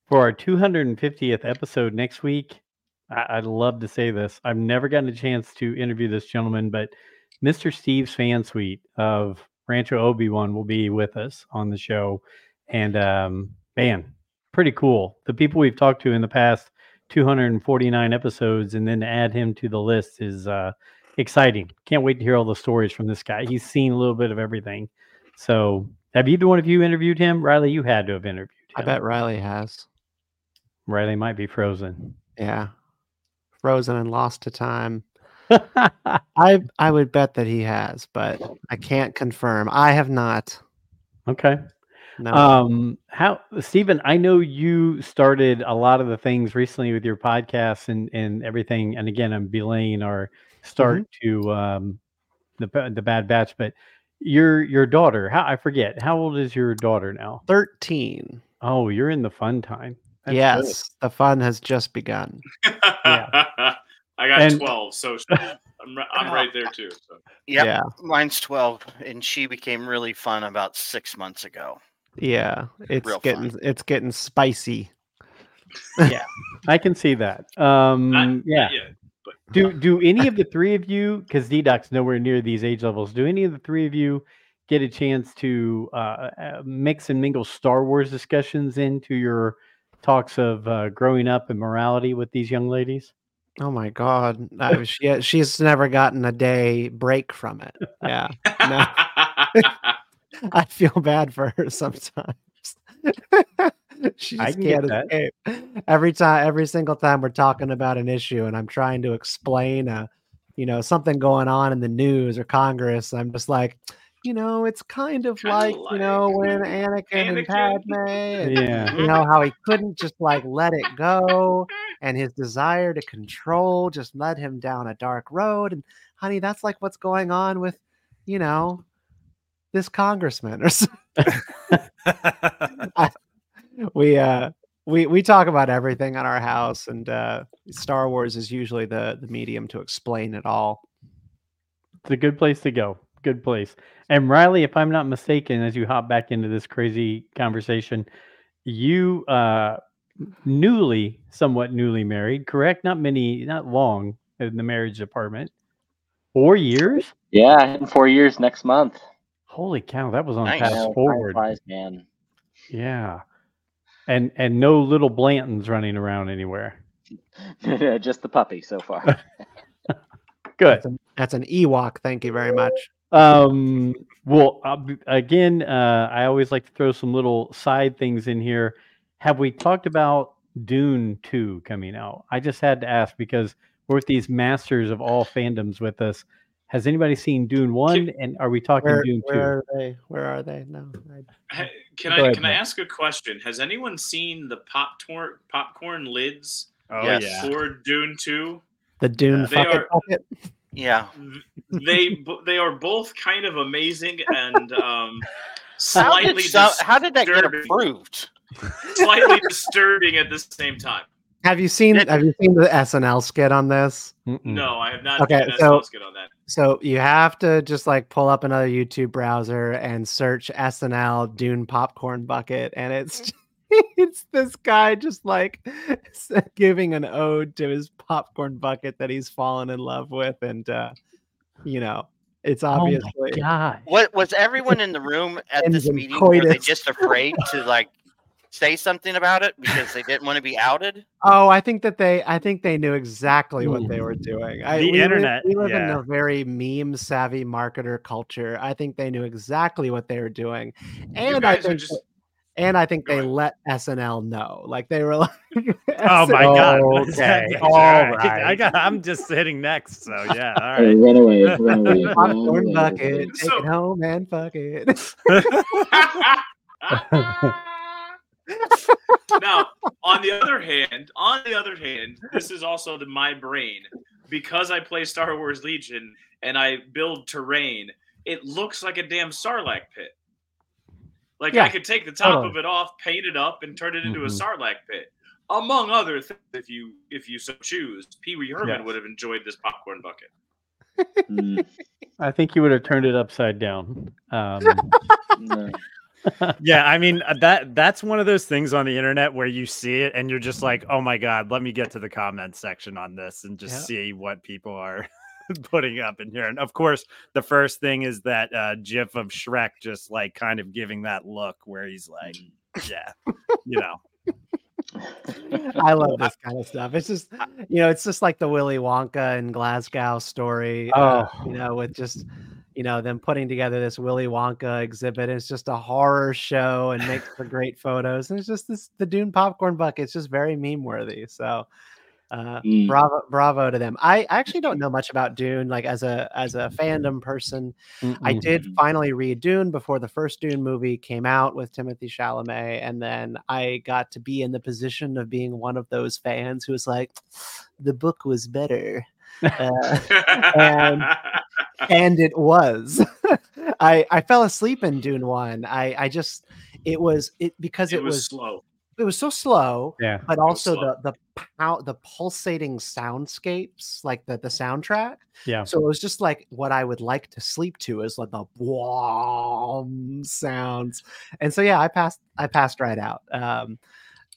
for our 250th episode next week, I- I'd love to say this. I've never gotten a chance to interview this gentleman, but Mr. Steve Sansweet of Rancho Obi Wan will be with us on the show, and um, man, pretty cool. The people we've talked to in the past 249 episodes, and then to add him to the list is uh, exciting. Can't wait to hear all the stories from this guy. He's seen a little bit of everything. So, have either one of you interviewed him? Riley, you had to have interviewed him.
I bet Riley has.
Riley might be frozen.
Yeah. Frozen and lost to time. I I would bet that he has, but I can't confirm. I have not.
okay.
No.
Um, how Stephen, I know you started a lot of the things recently with your podcast and and everything. And again, I'm belaying our start to um the the Bad Batch, but your your daughter, how I forget, how old is your daughter now?
13.
Oh, you're in the fun time. That's good.
yes, the fun has just begun.
I got
And-
12, so I'm, I'm right there too. So.
Yep.
Yeah.
Mine's 12, and she became really fun about six months ago.
Yeah, it's
Real
getting
fun.
it's getting spicy.
Yeah, I can see that. Um,
Not-
yeah.
not yet, but
Do do any of the three of you, because D Doc's nowhere near these age levels, do any of the three of you get a chance to uh, uh, mix and mingle Star Wars discussions into your talks of uh, growing up and morality with these young ladies?
Oh my god, I, she she's never gotten a day break from it. Yeah, no. I feel bad for her sometimes. she
I
just
can
can't escape. Every time, every single time we're talking about an issue, and I'm trying to explain a, you know, something going on in the news or Congress. I'm just like, you know, it's kind of
Kinda
like, you know, when
like
Anakin, and Padme, and
Yeah.
you know how he couldn't just like let it go and his desire to control just led him down a dark road and honey that's like what's going on with you know this congressman or something. we uh we we talk about everything at our house and uh star wars is usually the the medium to explain it all
It's a good place to go. Good place. And Riley, if I'm not mistaken, as you hop back into this crazy conversation, you uh newly, somewhat newly married, correct? Not many, not long in the marriage department. Four years?
Yeah, in four years next month.
Holy cow, that was on
Nice.
fast forward.
flies, man.
Yeah. And and no little Blantons running around anywhere.
Just the puppy so far.
Good.
that's an, that's an ewok thank you very much
Um, well, uh, again, uh, I always like to throw some little side things in here. Have we talked about Dune 2 coming out? I just had to ask because we're with these masters of all fandoms with us. Has anybody seen Dune 1? And are we talking
where,
Dune 2?
where are they where are they no I,
Can I
ahead,
can I ask a question? Has anyone seen the popcorn popcorn lids
oh,
Yes.
yeah.
for Dune Two?
the dune
They are-
bucket
Yeah.
They they are both kind of amazing and um,
How
slightly
did, so- how did that get approved?
slightly disturbing at the same time.
have you seen
It-
have you seen the snl skit on this
Mm-mm.
No, I have not.
Okay,
Okay,
so-
so get on that.
So you have to just like pull up another YouTube browser and search SNL Dune popcorn bucket, and it's it's this guy just like giving an ode to his popcorn bucket that he's fallen in love with, and uh, you know it's
Oh
obviously
my God.
What was everyone in the room at this
in
meeting? Were they just afraid to like say something about it because they didn't want to be outed?
Oh, I think that they I think they knew exactly what they were doing. I,
The
we live-
internet,
we live in a very meme savvy marketer culture. I think they knew exactly what they were doing. And I think
just-
that- and I think they
ahead.
let SNL know. Like they were like
Oh my god!
Okay.
All
All
right. I got. I'm just sitting next, so yeah. All
Hey,
right.
run away, run away. run
Popcorn bucket, take
So-
it home and fuck it.
now, on the other hand, on the other hand, this is also the my brain because I play Star Wars Legion and I build terrain. It looks like a damn Sarlacc pit. Like
Yeah,
I could take the top
totally.
of it off, paint it up, and turn it into a
Mhm.
Sarlacc pit, among other things. If you if you so choose, Pee Wee Herman
Yes.
would have enjoyed this popcorn bucket.
Mm,
I think you would have turned it upside down. Um,
no.
yeah, I mean uh, that that's one of those things on the internet where you see it and you're just like, "Oh my god, let me get to the comment section on this and just
Yeah.
see what people are putting up in here." And of course, the first thing is that uh gif of Shrek just like kind of giving that look where he's like, "Yeah, you know."
I love this kind of stuff. It's just, you know, it's just like the Willy Wonka and Glasgow story. uh,
Oh.
you know, with just, you know, them putting together this Willy Wonka exhibit. It's just a horror show and makes for great photos. And it's just this the Dune popcorn bucket. It's just very meme worthy. So, uh,
Mm.
bravo, bravo to them. I actually don't know much about Dune, like as a as a fandom person. I
mm-mm.
did finally read Dune before the first Dune movie came out with Timothée Chalamet, and then I got to be in the position of being one of those fans who was like, "The book was better," uh, And- and it was. I I fell asleep in Dune one. I I just it was it because
it,
it,
was,
was
slow.
It was so slow
Yeah.
but also
slow.
the the pow- the pulsating soundscapes like the the soundtrack
Yeah.
so it was just like what I would like to sleep to is like the whom sounds. And so yeah, I passed I passed right out. Um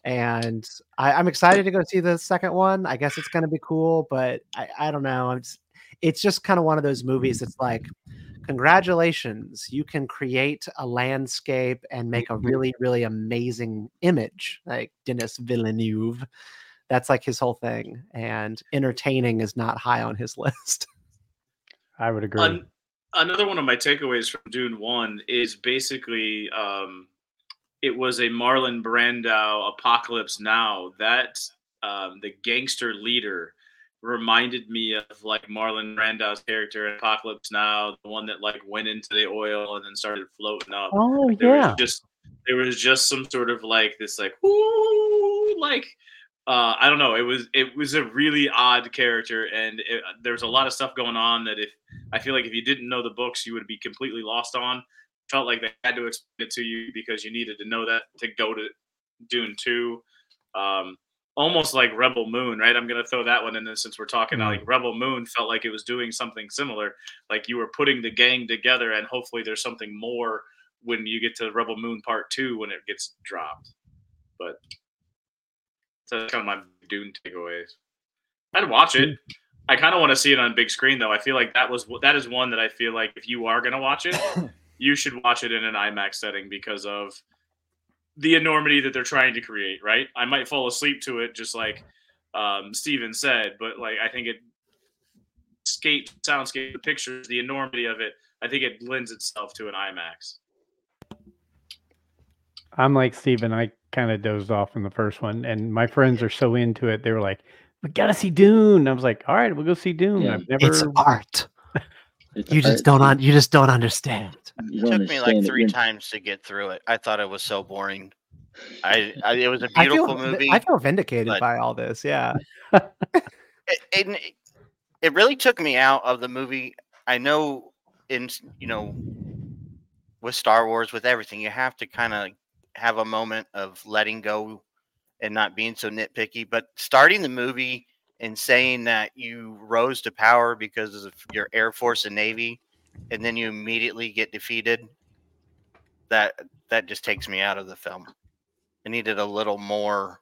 and I, I'm excited to go see the second one. I guess it's gonna be cool, but I, I don't know. I'm just, it's just kind of one of those movies. It's like, congratulations, you can create a landscape and make a really, really amazing image, like Denis Villeneuve. That's like his whole thing. And entertaining is not high on his list.
I would agree.
An- another one of my takeaways from Dune One is basically um, it was a Marlon Brando Apocalypse Now. That um, the gangster leader reminded me of like Marlon Brando's character in Apocalypse Now, the one that like went into the oil and then started floating up.
oh
There
yeah.
was just there was just some sort of like this like ooh like uh, I don't know. It was it was a really odd character, and it, there's a lot of stuff going on that if I feel like if you didn't know the books, you would be completely lost on. Felt like they had to explain it to you because you needed to know that to go to Dune Two. Um, almost like Rebel Moon, right? I'm gonna throw that one in there since we're talking.
Mm.
Like Rebel Moon felt like it was doing something similar, like you were putting the gang together, and hopefully there's something more when you get to Rebel Moon Part Two when it gets dropped. But so that's kind of my Dune takeaways. I'd watch it. I kind of want to see it on big screen though. I feel like that was that is one that I feel like if you are gonna watch it, you should watch it in an IMAX setting because of the enormity that they're trying to create. Right? I might fall asleep to it, just like um, Steven said, but like I think it scape soundscape, the pictures, the enormity of it. I think it lends itself to an IMAX.
I'm like Steven. I kind of dozed off in the first one, and my friends are so into it. They were like, "We gotta see Dune." I was like, "All right, we'll go see Dune."
Yeah.
I've never.
It's art.
It's
You just
art.
don't un- you just don't understand.
You
It
don't
took me like
understand it.
three times to get through it. I thought it was so boring. I, I it was a
I feel
beautiful movie.
I feel vindicated by all this. Yeah.
it, it, it really took me out of the movie. I know in you know with Star Wars with everything you have to kind of have a moment of letting go and not being so nitpicky. But starting the movie and saying that you rose to power because of your Air Force and Navy, and then you immediately get defeated, that that just takes me out of the film. I needed a little more.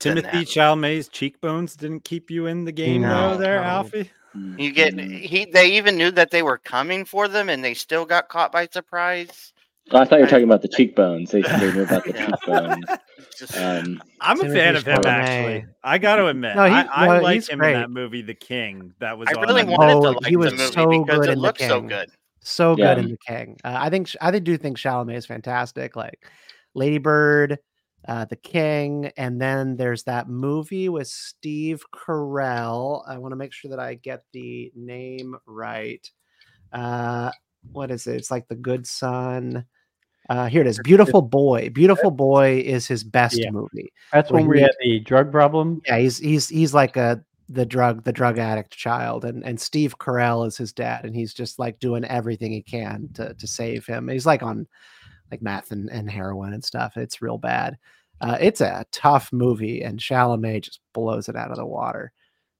Timothy
that.
Chalamet's cheekbones didn't keep you in the game
No,
though, there,
no.
Alfie.
You get he. They even knew that they were coming for them, and they still got caught by surprise.
Oh, I thought you were talking about the cheekbones. They, they knew about the
Yeah.
cheekbones. Um,
I'm a
Timothy
fan of him
Chalamet.
actually. I got to admit,
No, he-
I, I
no,
like
he's
him
great.
in that movie, The King. That was
I
on
really
that
wanted
Oh,
to
he
like
was
the movie
so
because
good
it
in The
looks so
King.
good.
so good
Yeah.
in the King. Uh, I think I do think Chalamet is fantastic. Like Lady Bird, uh, The King, and then there's that movie with Steve Carell. I want to make sure that I get the name right. Uh, what is it? It's like The Good Son. Uh, here it is. Beautiful Boy. Beautiful Boy is his best
Yeah.
movie.
That's when we had the drug problem.
Yeah, he's he's he's like a the drug the drug addict child, and and Steve Carell is his dad, and he's just like doing everything he can to to save him. He's like on like meth and, and heroin and stuff. It's real bad. Uh, it's a tough movie, and Chalamet just blows it out of the water.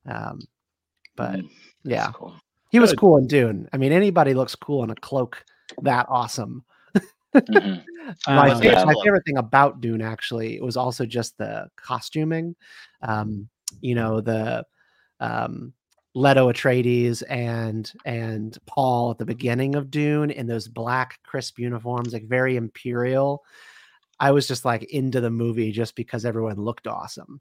Um, but
mm,
yeah,
cool.
he was cool in Dune. I mean, anybody looks cool in a cloak that awesome.
Mhm.
my,
Uh,
favorite, my favorite thing about Dune actually was also just the costuming. Um, you know, the um, Leto Atreides and and Paul at the beginning of Dune in those black crisp uniforms, like very imperial. I was just like into the movie just because everyone looked awesome.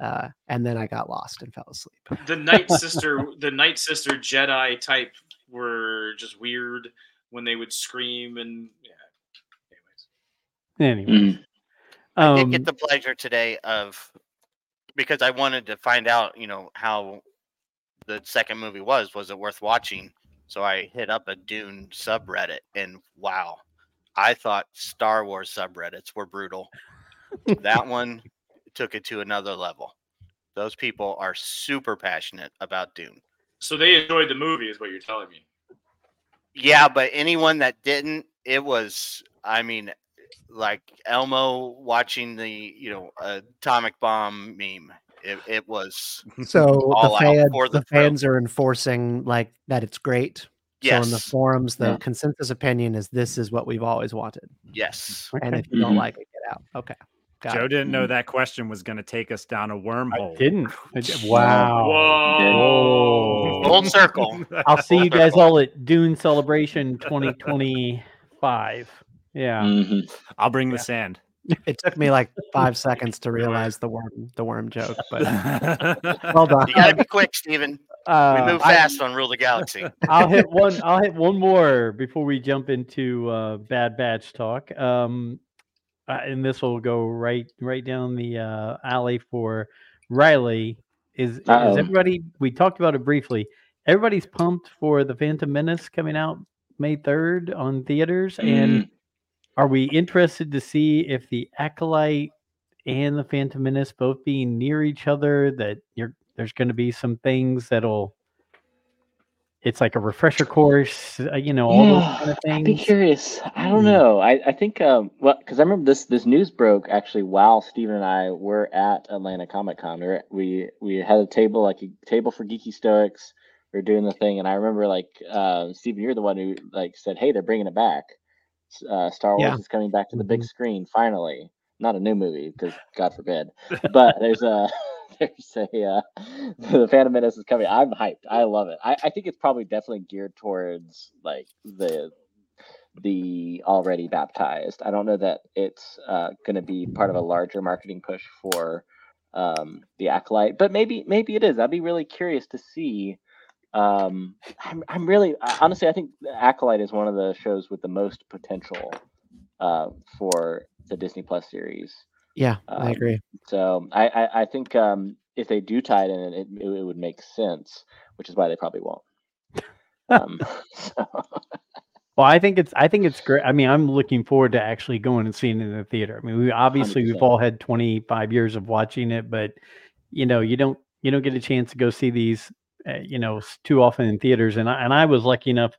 Uh, and then I got lost and fell asleep.
The Night Sister, the Night Sister Jedi type were just weird when they would scream and yeah. Anyways,
Anyway,
Mm.
I did
um,
get the pleasure today of because I wanted to find out, you know, how the second movie was. Was it worth watching? So I hit up a Dune subreddit, and wow, I thought Star Wars subreddits were brutal. that one took it to another level. Those people are super passionate about Dune.
so they enjoyed the movie, is what you're telling me.
Yeah, but anyone that didn't, it was. I mean, like Elmo watching the you know atomic bomb meme. It, it was
So the,
All out for the
the fans are enforcing like that it's great. Yes. So in the forums, the
Yeah.
consensus opinion is this is what we've always wanted.
yes.
And if you don't
Mhm.
like it, get out. Okay. Got
Joe
it.
didn't know
Mhm.
that question was going to take us down a wormhole.
I didn't. I di- Wow.
Whoa!
Full circle.
I'll see you guys
Circle.
all at Dune Celebration 2025. Yeah.
Mhm.
I'll bring the sand.
It took me like five seconds to realize the worm the worm joke, but well done.
You gotta be quick, Steven. We
Uh,
move
I-
fast on Rule the Galaxy.
I'll hit one. I'll hit one more before we jump into uh, Bad Batch talk. Um, uh, and this will go right right down the uh, alley for Riley. Is, is
Uh-oh.
everybody? We talked about it briefly. Everybody's pumped for the Phantom Menace coming out May third on theaters, and are we interested to see if the Acolyte and the Phantom Menace both being near each other? That you're there's going to be some things that'll. It's like a refresher course, uh, you know, all those kind of
I'd be curious. I don't
Hmm.
know. I, I think um well because I remember this this news broke actually while Steven and I were at Atlanta Comic Con. We we we had a table like a table for geeky stoics. We were doing the thing, and I remember like uh, Steven, you're the one who like said, "Hey, they're bringing it back. Uh, Star Wars
Yeah.
is coming back to the big
Mhm.
screen finally. Not a new movie because God forbid, but there's a there's a uh, the Phantom Menace is coming. I'm hyped. I love it. I, I think it's probably definitely geared towards like the the already baptized. I don't know that it's uh, going to be part of a larger marketing push for um, the acolyte, but maybe maybe it is. I'd be really curious to see. Um, I'm I'm really uh, honestly, I think acolyte is one of the shows with the most potential uh, for the Disney Plus series.
Yeah, I
Um,
agree.
So I, I, I think um, if they do tie it in, it, it, it would make sense, which is why they probably won't. Um, so,
Well, I think it's I think it's great. I mean, I'm looking forward to actually going and seeing it in the theater. I mean, we obviously we've all had 25 years of watching it, but you know, you don't you don't get a chance to go see these, you know, too often in theaters. And I and I was lucky enough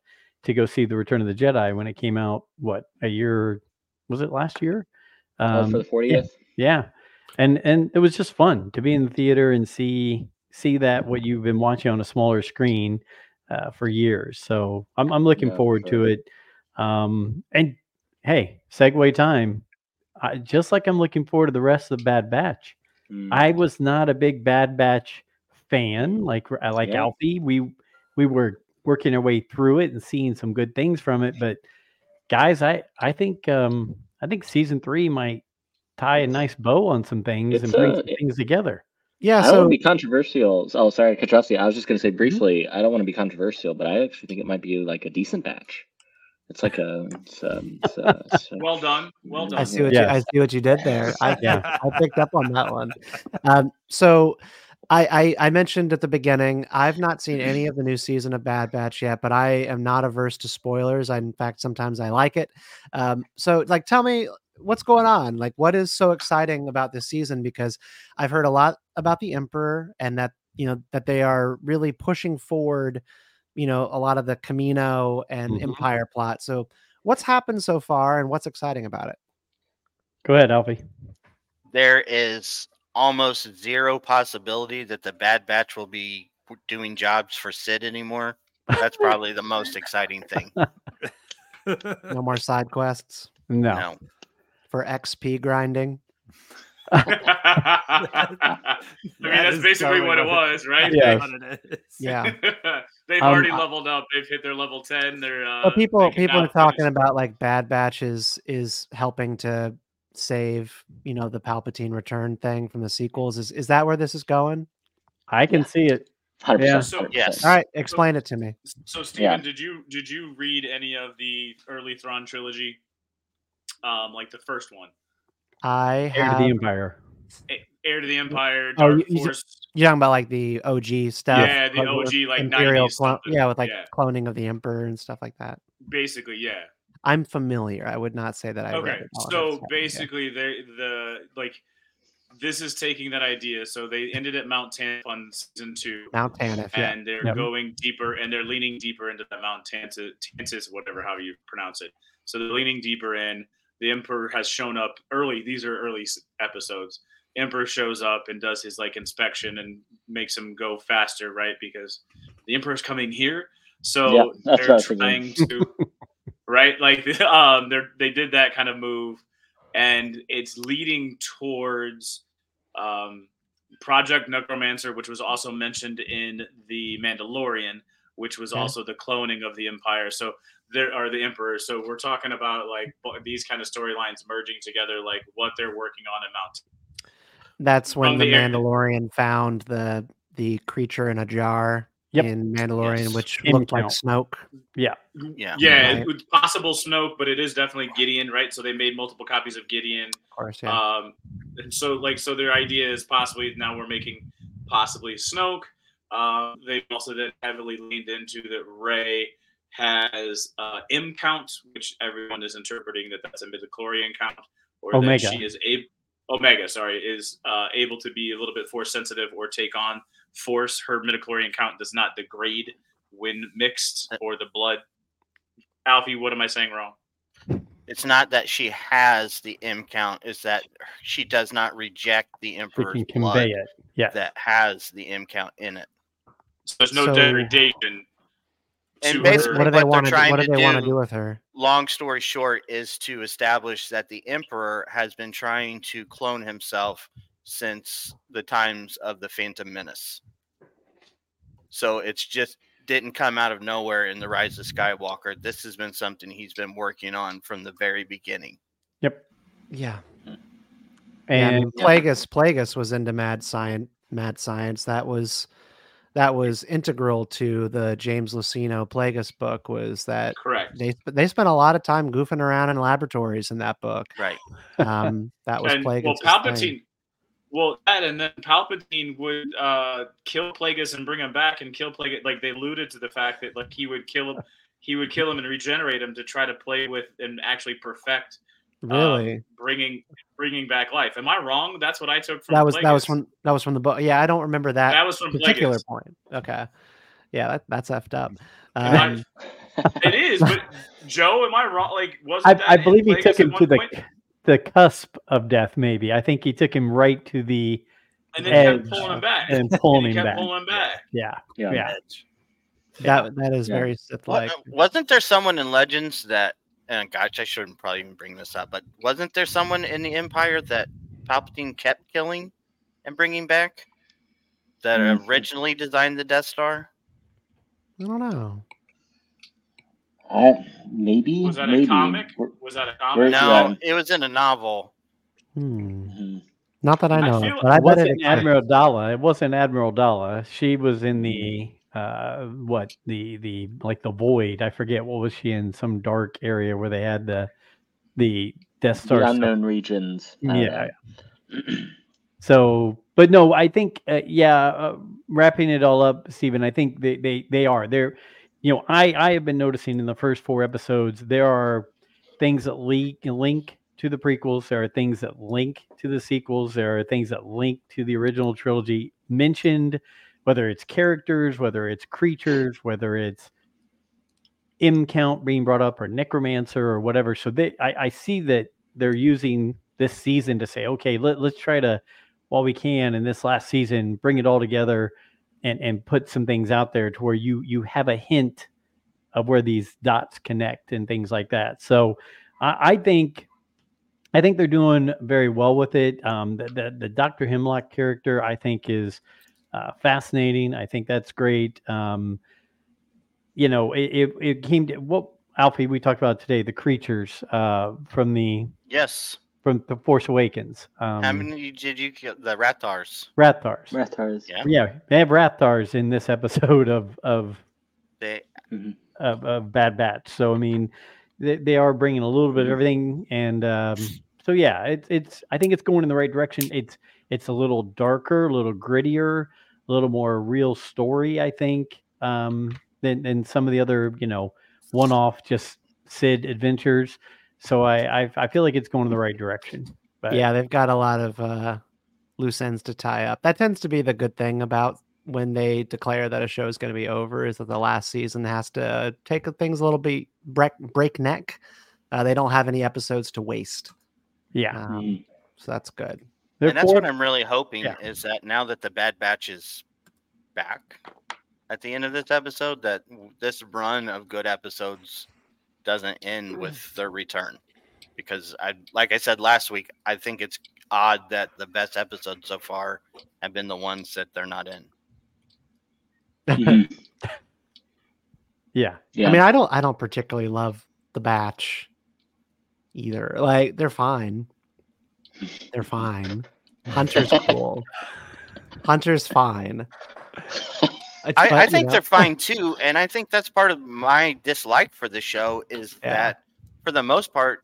to go see the Return of the Jedi when it came out. What a year was it last year?
oh, for the
Um,
40th.
yeah, and and it was just fun to be in the theater and see see that what you've been watching on a smaller screen uh, for years. So I'm I'm looking
Yeah,
forward
sure.
to it. Um, and hey, segue time. I, just like I'm looking forward to the rest of the Bad Batch.
Mm.
I was not a big Bad Batch fan, like like
Yeah.
Alfie. We we were working our way through it and seeing some good things from it, but guys, I I think um I think season three might tie a nice bow on some things
It's,
and bring
uh,
some things together.
Yeah.
I don't want
So
to be controversial. Oh, sorry, Katrusty. I was just going to say
Mm-hmm.
briefly. I don't want to be controversial, but I actually think it might be like a decent batch. It's like a. It's, um, it's, uh, it's, uh,
Well done. Well done.
I see what you I see what you did there. I
Yeah.
I picked up on that one. Um, so I, I I mentioned at the beginning I've not seen any of the new season of Bad Batch yet, but I am not averse to spoilers. I, in fact, sometimes I like it. Um, so like, tell me what's going on. Like, what is so exciting about this season? Because I've heard a lot about the Emperor and that you know that they are really pushing forward. You know, a lot of the Camino and
Mhm.
Empire plot. So, what's happened so far, and what's exciting about it?
Go ahead, Alfie.
There is almost zero possibility that the Bad Batch will be doing jobs for Cid anymore. That's probably the most exciting thing.
No more side quests
No.
No.
for XP grinding.
I mean,
That
that's basically
totally
what it was, right?
Yeah.
What.
Yeah.
They've
Um,
already leveled up. They've hit their level ten. They're uh,
But people people are talking about like Bad Batch is is helping to save you know the Palpatine return thing from the sequels. Is is that where this is going?
I can see it.
100%.
Yeah.
So-
Yes.
All right, explain it to me.
So, Steven,
Yeah.
did you did you read any of the early Thrawn trilogy? Um, like the first one,
I
Heir to the Empire.
Heir to the Empire,
Oh,
Dark
you- you
Force.
You're talking about like the OG stuff.
Yeah, the OG, like,
Imperial
90s
clone,
stuff.
yeah, with like
Yeah.
cloning of the Emperor and stuff like that.
Basically, yeah.
I'm familiar. I would not say that I
okay so
yeah.
basically they the like this is taking that idea so they ended at mount tanf on season two
Mount Tanif, yeah.
and they're
Yep.
going deeper and they're leaning deeper into the mount tansis whatever how you pronounce it so they're leaning deeper in the emperor has shown up early these are early episodes emperor shows up and does his like inspection and makes him go faster right because the emperor's coming here so
Yeah, that's what I
they're trying to right? Like um they're they did that kind of move and it's leading towards um project necromancer which was also mentioned in the mandalorian which was
Okay.
also the cloning of the empire. So there are the emperor. So we're talking about like these kind of storylines merging together like what they're working on in mount
That's when
From
the
the
Mandalorian found the the creature in a jar
Yep.
in Mandalorian,
Yes.
which
In
looked like
count.
Snoke.
Yeah.
Yeah.
yeah
Right.
it was possible snoke but it is definitely gideon right so they made multiple copies of gideon
Of course, yeah.
Um, and so like so their idea is possibly now we're making possibly Snoke. Uh, they've also then heavily leaned into that Ray has uh, M count, which everyone is interpreting that that's a midichlorian count, or
Omega.
that she is a Omega, sorry, is uh, able to be a little bit force sensitive or take on force. Her midichlorian count does not degrade when mixed uh, or the blood. Alfie, what am I saying wrong?
It's not that she has the M count, is that she does not reject the
We
Emperor's
can
blood
convey it. Yeah.
that has the M count in it.
So there's no
So-
degradation.
And basically
what do they
what they're
want to do?
trying
What do
to
they want to
do-
do with her?
Long story short, is to establish that the Emperor has been trying to clone himself since the times of the Phantom Menace. So it's just didn't come out of nowhere in the Rise of Skywalker. This has been something he's been working on from the very beginning.
Yep.
Yeah. yeah I
And
mean, Plagueis Plagueis was into mad science. Mad science. That was that was integral to the James Luceno Plagueis book. Was that
Correct.
they they spent a lot of time goofing around in laboratories in that book.
Right.
Um, that was
and
Plagueis.
well, Palpatine. Well, that and then Palpatine would uh, kill Plagueis and bring him back and kill Plagueis. Like they alluded to the fact that like he would kill him, he would kill him and regenerate him to try to play with and actually perfect um,
Really,
bringing bringing back life. Am I wrong? That's what I took from
that was that was from that was from the book. Yeah, I don't remember that,
that was from
particular
Plagueis.
point. Okay, yeah, that, that's effed up.
And I-
Um,
It is, but Joe, am I wrong? Like, wasn't
I, I believe he took him to the
point?
The cusp of death. Maybe I think he took him right to the
and then he kept pulling him back,
and pulling
he
him
kept
back.
pulling him back.
Yeah,
Yeah.
yeah.
that that is
Yeah.
very Sith like.
wasn't there someone in Legends that and gosh, I shouldn't probably even bring this up, but wasn't there someone in the Empire that Palpatine kept killing and bringing back that
Mhm.
originally designed the Death Star?
I don't know.
I maybe
Was that
maybe.
a comic?
We're-
Was that a
Where's
comic?
No,
that?
it was in a novel.
Hmm.
Mhm.
Not that I
I
know, of,
feel-
but I
It
bet it
wasn't
exists.
Admiral Daala. It wasn't Admiral Daala. She was in the uh what the the like the void. I forget what was she in some dark area where they had the the Death Star.
The
stuff.
unknown regions. I
Yeah. So, but no, I think uh, yeah. Uh, wrapping it all up, Stephen. I think they they they are they're. You know, I I have been noticing in the first four episodes there are things that leak link to the prequels. There are things that link to the sequels. There are things that link to the original trilogy mentioned, whether it's characters, whether it's creatures, whether it's M count being brought up or necromancer or whatever. So they, I, I see that they're using this season to say, okay, let, let's try to, while we can in this last season, bring it all together and, and put some things out there to where you, you have a hint of where these dots connect and things like that. So I, I think, I think they're doing very well with it. Um, the, the, the Dr. Hemlock character, I think is uh, fascinating. I think that's great. Um, you know, it, it, it came to what Alfie we talked about today, the creatures uh, from the
Yes.
From the Force Awakens. Um,
How many did you kill? The Rathars.
Rathars.
Rathars.
Yeah.
Yeah, they have Rathars in this episode of of
They
of, of Bad Batch. So I mean, they, they are bringing a little bit of everything, and um, so yeah, it's it's. I think it's going in the right direction. It's it's a little darker, a little grittier, a little more real story. I think um, than than some of the other you know one off just Cid adventures. So I, I I feel like it's going in the right direction. But
yeah, they've got a lot of uh, loose ends to tie up. That tends to be the good thing about when they declare that a show is going to be over is that the last season has to take things a little bit break breakneck. Uh, they don't have any episodes to waste.
Yeah,
um, so that's good.
and that's what I'm really hoping
Yeah.
is that now that the Bad Batch is back at the end of this episode, that this run of good episodes doesn't end with their return. Because I, like I said last week, I think it's odd that the best episodes so far have been the ones that they're not in.
Mhm.
yeah.
Yeah.
I mean, I don't I don't particularly love the batch either. Like they're fine. They're fine. Hunter's cool. Hunter's fine.
I, I think they're fine too, and I think that's part of my dislike for the show is
Yeah.
that, for the most part,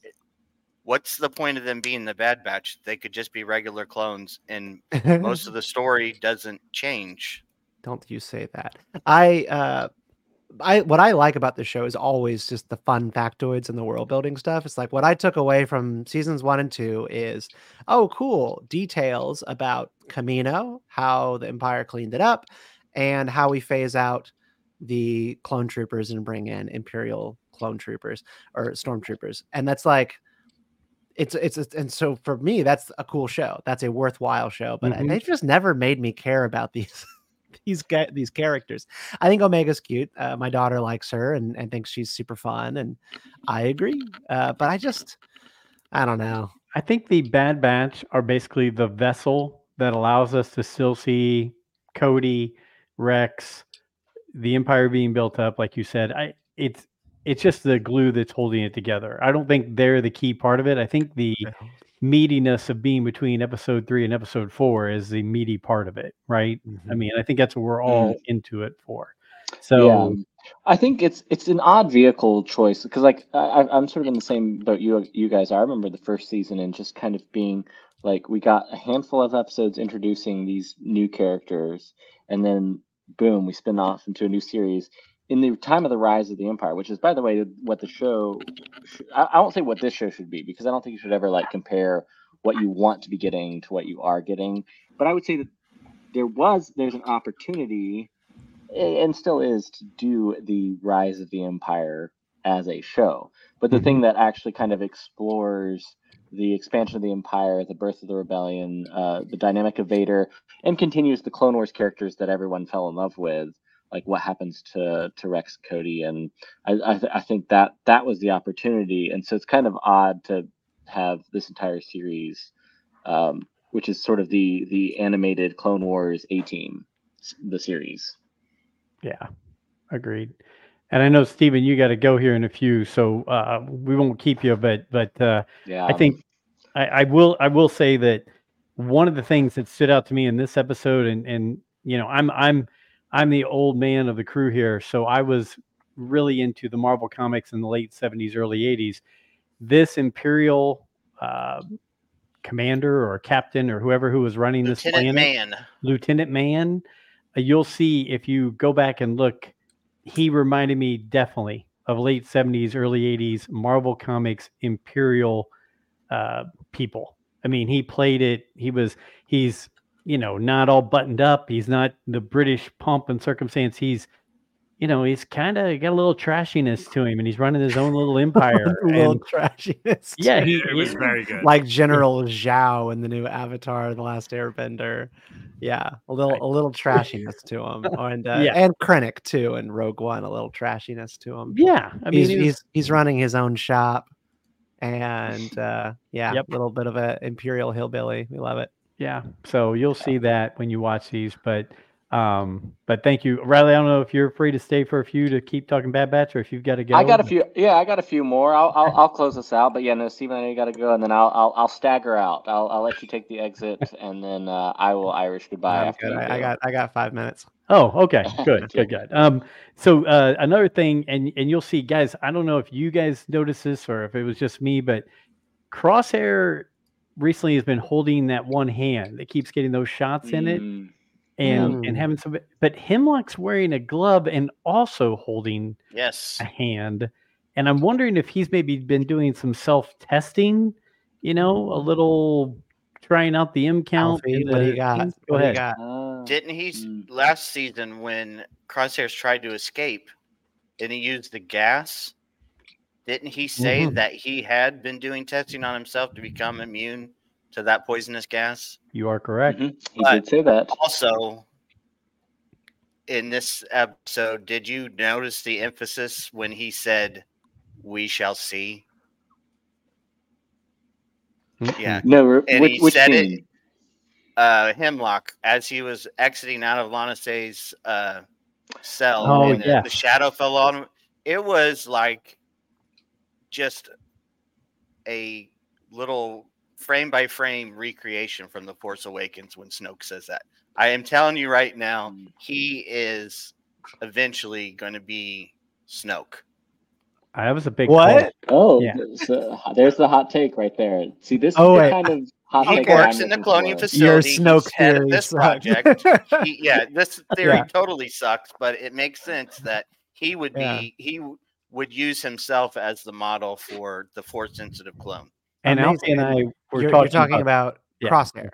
what's the point of them being the Bad Batch? They could just be regular clones, and most of the story doesn't change.
Don't you say that. I uh I what I like about the show is always just the fun factoids and the world building stuff. It's like what I took away from seasons 1 and 2 is oh cool, details about Camino, how the empire cleaned it up and how we phase out the clone troopers and bring in imperial clone troopers or stormtroopers. And that's like it's it's it's- and so for me that's a cool show. That's a worthwhile show, but
Mhm.
they've just never made me care about these these these characters. I think Omega's cute. Uh, my daughter likes her and, and thinks she's super fun, and I agree. Uh, but I just, I don't know.
I think the Bad Batch are basically the vessel that allows us to still see Cody, Rex, the Empire being built up, like you said. I it's it's just the glue that's holding it together. I don't think they're the key part of it. I think the meatiness of being between episode three and episode four is the meaty part of it, right? I mm-hmm. mean, I think that's what we're mm-hmm. all into it for. So
yeah, I think it's it's an odd vehicle choice because like I, I'm sort of in the same boat you you guys are. I remember the first season and just kind of being like we got a handful of episodes introducing these new characters, and then boom, we spin off into a new series. In the time of the rise of the empire, which is by the way what the show, sh- I, I won't say what this show should be because I don't think you should ever like compare what you want to be getting to what you are getting. But I would say that there was there's an opportunity and still is to do the rise of the empire as a show. But the thing that actually kind of explores the expansion of the empire the birth of the rebellion uh, the dynamic of vader and continues the clone wars characters that everyone fell in love with like what happens to to rex cody and i I, th- I think that that was the opportunity. And so it's kind of odd to have this entire series um, which is sort of the the animated clone wars a team the series.
Yeah, agreed. And I know Stephen, you got to go here in a few, so uh, we won't keep you. But but uh,
Yeah.
I think I, I will I will say that one of the things that stood out to me in this episode, and and you know I'm I'm I'm the old man of the crew here, so I was really into the Marvel comics in the late '70s, early '80s. This Imperial uh, commander or captain or whoever who was running this
Lieutenant
planet,
Man.
Lieutenant Man, uh, you'll see if you go back and look, he reminded me definitely of late 70s, early 80s Marvel Comics Imperial uh, people. I mean, he played it. He was, he's, you know, not all buttoned up. He's not the British pomp and circumstance. He's, you know, he's kind of got a little trashiness to him and he's running his own little empire.
a little
and-
trashiness.
yeah, he,
it was very good.
like General Zhao in the new Avatar: The Last Airbender. Yeah, a little
Right.
a little trashiness to him, and uh,
Yeah.
and Krennic too in Rogue One, a little trashiness to him.
yeah, I mean,
he's,
he was-
he's he's running his own shop, and uh, yeah, a
Yep.
little bit of an imperial hillbilly. We love it.
Yeah, so you'll see that when you watch these, but um, but thank you, Riley. I don't know if you're free to stay for a few to keep talking Bad Batch, or if you've got to go.
I got a few. Yeah, I got a few more. I'll I'll, I'll close this out. But yeah, no, Steven, I know you got to go, and then I'll I'll I'll stagger out. I'll I'll let you take the exit, and then uh, I will Irish goodbye.
I'm
after
good. I, I got I got five minutes.
Oh, okay, good, good, good. Um, so uh, another thing, and and you'll see, guys. I don't know if you guys noticed this or if it was just me, but Crosshair recently has been holding that one hand that keeps getting those shots in it,
Mm,
and
Mm.
and having some. But Hemlock's wearing a glove and also holding
Yes.
a hand. And I'm wondering if he's maybe been doing some self testing, you know, a little trying out the M count.
Alfie,
in
what do you got?
things. Go
What do you
ahead.
got?
uh,
Didn't he
Mm.
last season when Crosshairs tried to escape? Didn't he used the gas? Didn't he say
Mhm.
that he had been doing testing on himself to become immune to that poisonous gas?
You are correct.
mhm, He
But-
did say that.
Also, in this episode, did you notice the emphasis when he said, "We shall see"? Yeah,
No,
and
which,
he
which
said
scene?
it. Uh, Hemlock, as he was exiting out of Lama Su's uh, cell,
Oh,
and the-
yeah.
the shadow fell on him. It was like just a little frame by frame recreation from The Force Awakens when Snoke says that. I am telling you right now,
Mm.
he is eventually going to be Snoke.
Uh, That was a big
What?
Oh,
Yeah.
there's, uh, there's the hot take right there. See, this
Oh,
is the kind of hot
He
take that
works in the cloning
for.
Your
facility.
Snoke
He's head of
theory
this
sucked.
project. he, yeah, this theory
Yeah.
totally sucks, but it makes sense that he would be
Yeah.
he w- would use himself as the model for the force sensitive clone.
And Alfie and I
Amazing.
were
You're,
talking,
you're talking about,
Yeah.
Crosshair,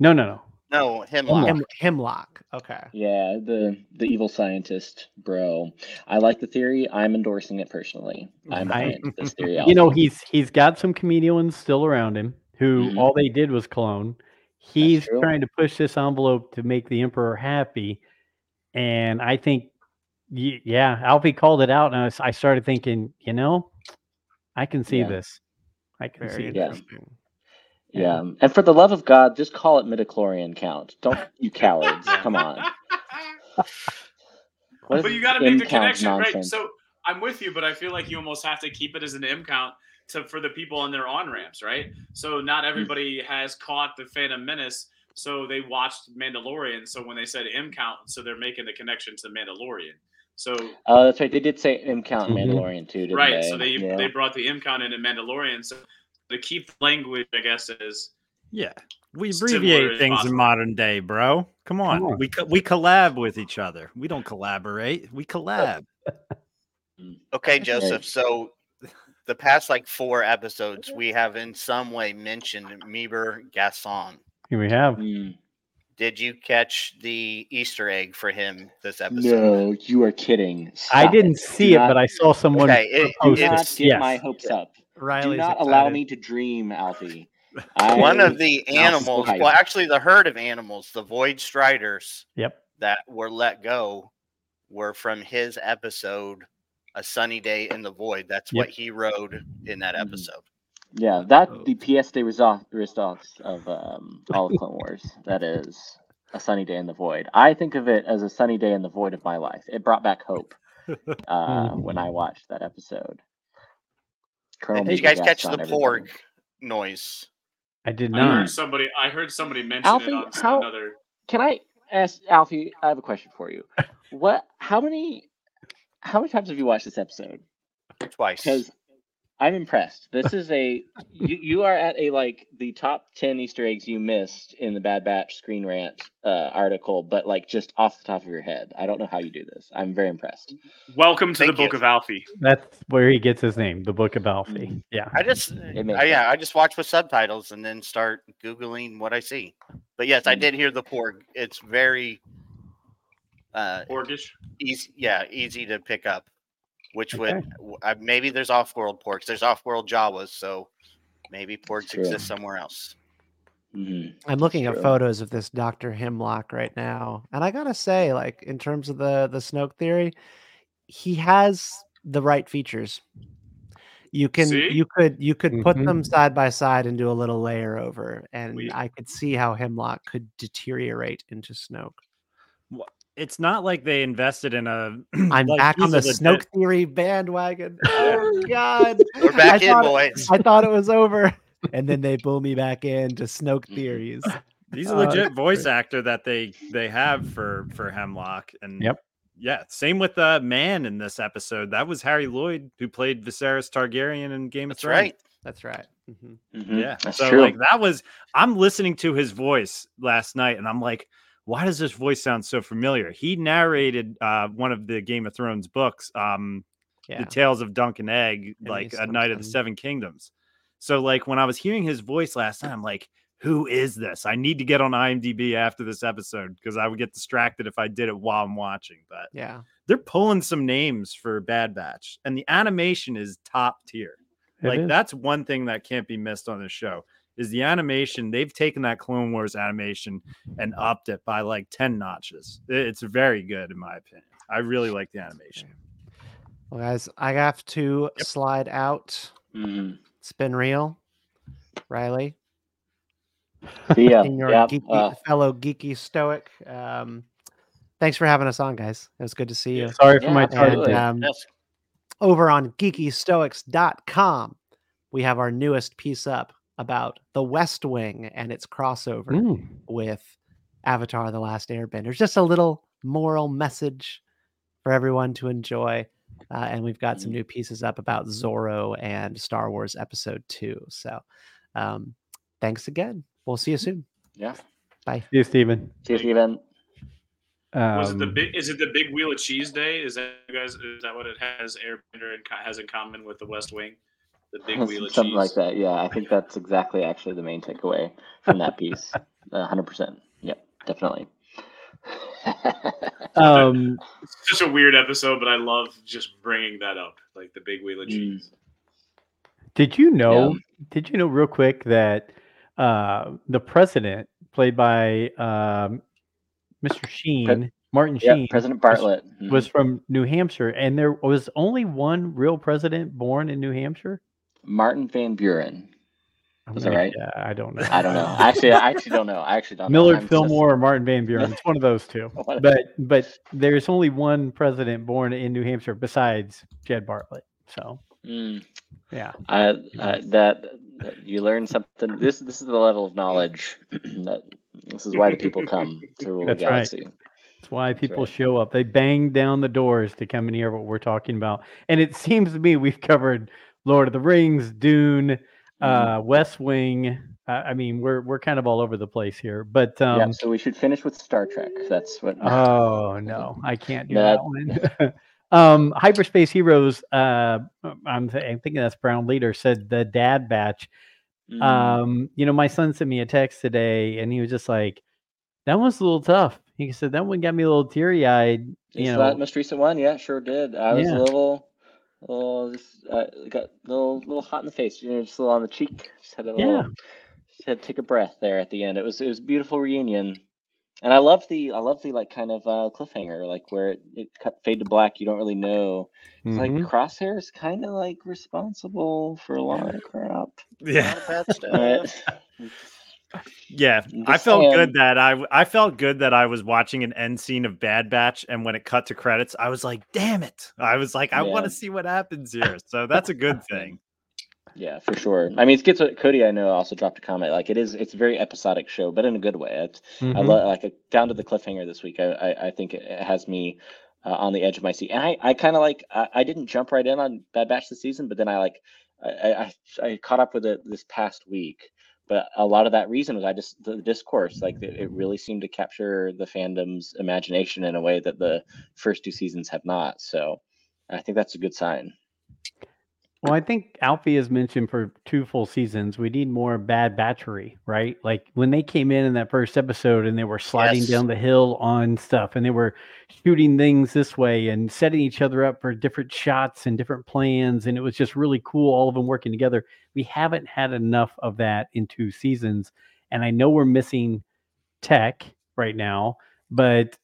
No, no, no.
No, hemlock.
Hem, Hemlock. Okay.
Yeah, the the evil scientist, bro. I like the theory. I'm endorsing it personally. I'm
I-
behind this theory.
You know, he's he's got some Kaminoans still around him who
Mhm.
all they did was clone. He's trying to push this envelope to make the emperor happy, and I think, yeah, Alfie called it out, and I, s- I started thinking, you know, I can see
Yeah.
this. I can
Very
see
Yeah.
this.
interesting.
yeah, and for the love of God, just call it midichlorian count. Don't you cowards? Come on.
But you got to make the
count
connection, right? So I'm with you, but I feel like you almost have to keep it as an M count to for the people on their on ramps, right? So not
Mm.
everybody has caught the Phantom Menace, so they watched Mandalorian. So when they said M count, so they're making the connection to Mandalorian. So
Oh, that's right. They did say M count in
Mhm.
Mandalorian too, didn't
right,
they?
so they
yeah.
they brought the M count in in Mandalorian. So to keep language, I guess, is
Yeah, we abbreviate things in modern day, bro. Come on,
on.
we co- we collab with each other. We don't collaborate. We collab.
Okay, Joseph. So the past like four episodes, we have in some way mentioned Meebur Gascon.
Here we have.
Mm.
Did you catch the Easter egg for him this episode?
No, you are kidding.
I didn't
it.
see
Do
it,
not-
but I saw someone.
Okay, it-
post
Do
it.
not get
Yes.
my hopes up.
Riley's
Do not allow me to dream, Alfie.
One of the animals, well, actually, the herd of animals, the Void Striders
Yep.
that were let go, were from his episode, A Sunny Day in the Void. That's what he rode in that
Mhm.
episode.
Yeah, that
Oh.
the pièce de reso- resistance of um, all of Clone Wars. That is a sunny day in the void. I think of it as a sunny day in the void of my life. It brought back hope. uh,
Mhm.
when I watched that episode. Colonel
Did you guys catch the
on
porg noise?
I did
I
not.
heard somebody. I heard somebody mention
Alfie,
it on
how-
another.
Can I ask Alfie? I have a question for you. What? How many? How many times have you watched this episode?
Twice.
Because I'm impressed. This is a you, you are at a like the top ten Easter eggs you missed in the Bad Batch Screen Rant uh, article, but like just off the top of your head. I don't know how you do this. I'm very impressed.
Welcome to
Thank
the Book of Alfie.
That's where he gets his name, the Book of Alfie.
Mhm.
Yeah.
I just, I, yeah. I just watch with subtitles and then start googling what I see. But yes, I
Mm.
did hear the porg. It's very uh,
Orgish.
easy. Yeah, easy to pick up. Which
Okay.
would uh, maybe there's off-world porgs. There's off-world Jawas, so maybe porgs
True.
exist somewhere else.
Mhm.
I'm looking at photos of this Dr. Hemlock right now, and I gotta say, like in terms of the the Snoke theory, he has the right features. You can
See?
you could you could put
Mhm.
them side by side and do a little layer over, and
We-
I could see how Hemlock could deteriorate into Snoke.
It's not like they invested in a.
I'm
like,
back on the
he's
Snoke
legit-
theory bandwagon. Oh God!
We're back
I
in,
thought it-
boys.
I thought it was over, and then they pull me back into Snoke
Mhm.
theories.
He's a
Uh,
legit
that's
voice
great.
actor that they they have for for Hemlock, and
Yep.
yeah, same with uh, Man in this episode. That was Harry Lloyd who played Viserys Targaryen in Game of Thrones.
That's right.
That's right. hmm
Mhm.
Yeah.
That's
so
true.
like that was I'm listening to his voice last night and I'm like, why does this voice sound so familiar? He narrated uh one of the Game of Thrones books, um
Yeah.
The Tales of Dunk and Egg,
And
like A Knight of the Seven Kingdoms. So like when I was hearing his voice last time, I'm like, who is this? I need to get on IMDb after this episode because I would get distracted if I did it while I'm watching. But
Yeah.
they're pulling some names for Bad Batch, and the animation is top tier
It
like
is.
that's one thing that can't be missed on this show is the animation they've taken that clone wars animation and upped it by like 10 notches it's very good in my opinion i really like the animation
Well, guys, I have to slide out.
Mhm.
It's been real, Riley.
See ya.
your
Yep,
geeky,
uh,
fellow geeky stoic. Um, thanks for having us on, guys. It was good to see you.
Sorry for
Yeah,
my
absolutely.
tardiness.
And um,
Yes.
over on geekystoics.com, we have our newest piece up about the West Wing and its crossover
Mm.
with Avatar: The Last Airbender. Just a little moral message for everyone to enjoy. Uh, and we've got some new pieces up about Zorro and Star Wars Episode Two. So, um, thanks again. We'll see you soon.
yeah.
Bye.
See you, Steven.
See you, Steven.
Was it the
Um,
big? Is it the Big Wheel of Cheese Day? Is that you guys? Is that what it has? Airbender and has in common with the West Wing, the Big Wheel of
Something
Cheese.
like that. Yeah, I think that's exactly actually the main takeaway from that piece. Hundred percent. Yep, definitely.
um,
It's such a weird episode, but I love just bringing that up, like the Big Wheel of
Mm.
Cheese.
did you know? Did you know real quick that uh, the president, played by um, Mr. Sheen, Martin
yeah,
Sheen,
President
was-
Bartlet Mhm.
was from New Hampshire, and there was only one real president born in New Hampshire.
Martin Van Buren. Was that right?
Yeah, I don't know.
I don't know. Actually, I actually don't know. I actually don't.
Millard
just-
Fillmore or Martin Van Buren. It's one of those two. But but there's only one president born in New Hampshire besides Jed Bartlet. So
Mm.
yeah.
I, I, that, that you learn something. This this is the level of knowledge that this is why the people come to rule the
That's right.
galaxy.
That's why people
right.
show up. They bang down the doors to come and hear what we're talking about. And it seems to me we've covered Lord of the Rings, Dune, uh, West Wing. Uh, I mean, we're we're kind of all over the place here. But um,
yeah, so we should finish with Star Trek. That's what.
Oh no, I can't do
That-
that one. um, Hyperspace Heroes. Uh, I'm, th- I'm thinking that's Brown Leader said the Dad Batch.
Mm.
Um, you know, my son sent me a text today, and he was just like, "That one's a little tough." He said that one got me a little teary eyed. You know,
that most recent one? Yeah, sure did. I was
Yeah.
a little, a little, just, uh, got a little, little hot in the face. You know, just a little on the cheek. Just had a little,
Yeah.
just had to take a breath there at the end. It was, it was a beautiful reunion, and I love the, I love the like kind of uh, cliffhanger, like where it, it cut fade to black. You don't really know. It's like
Mhm.
Crosshair is kind of like responsible for a lot of crap.
yeah
Not a bad stuff.
Right?
Yeah, I felt
saying.
good that I I felt good that I was watching an end scene of Bad Batch, and when it cut to credits, I was like, "Damn it!" I was like, "I want to see what happens here." So that's a good thing.
Yeah, for sure. I mean, Schizo Cody, I know, also dropped a comment. Like, it is, it's a very episodic show, but in a good way. It's, I
Mhm.
love, like, it- down to the cliffhanger this week. I, I, I think it it has me uh, on the edge of my seat. And I, I kind of like, I, I didn't jump right in on Bad Batch this season, but then I like, I, I, I- I caught up with it this past week. But a lot of that reason was I just the discourse, like it, it really seemed to capture the fandom's imagination in a way that the first two seasons have not. So I think that's a good sign.
Well, I think Alfie has mentioned for two full seasons, we need more bad battery, right? Like when they came in in that first episode and they were sliding
Yes.
down the hill on stuff and they were shooting things this way and setting each other up for different shots and different plans. And it was just really cool, all of them working together. We haven't had enough of that in two seasons. And I know we're missing tech right now, but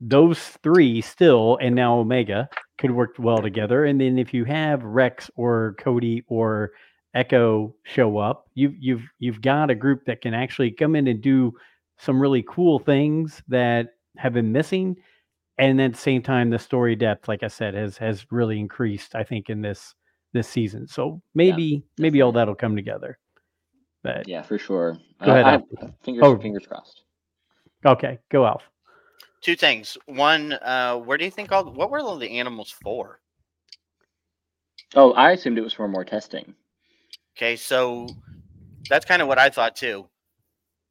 those three still, and now Omega could work well together. And then if you have Rex or Cody or Echo show up, you've you've you've got a group that can actually come in and do some really cool things that have been missing. And at the same time, the story depth, like I said, has has really increased, I think, in this this season. So maybe maybe all that'll come together. But
Yeah, for sure.
Go uh, ahead,
I, uh, fingers,
Oh.
fingers crossed.
okay, go Alf.
Two things. One, uh, where do you think all what were all the animals for?
Oh, I assumed it was for more testing.
Okay, so that's kind of what I thought too.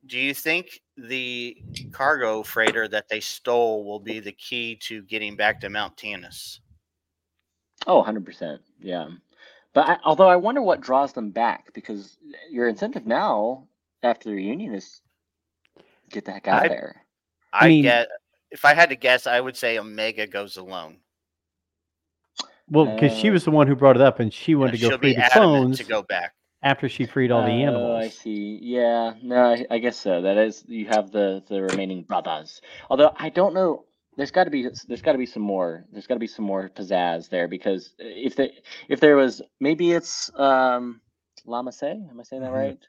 Do you think the cargo freighter that they stole will be the key to getting back to Mount Tantiss?
Oh, 100%. Yeah. But I, although I wonder what draws them back because your incentive now after the reunion is get the heck out
I-
of there.
I,
mean-
get if I had to guess, I would say Omega goes alone.
Well, because she
Uh,
was the one who brought it up, and she wanted to go free the clones
to go back.
after she freed all the
Oh, I see. Yeah. No, I, I guess so. That is you have the the remaining brothers. Although I don't know there's got to be there's got to be some more there's got to be some more pizzazz there because if they if there was maybe it's um Lama Say am I saying that
Mhm.
right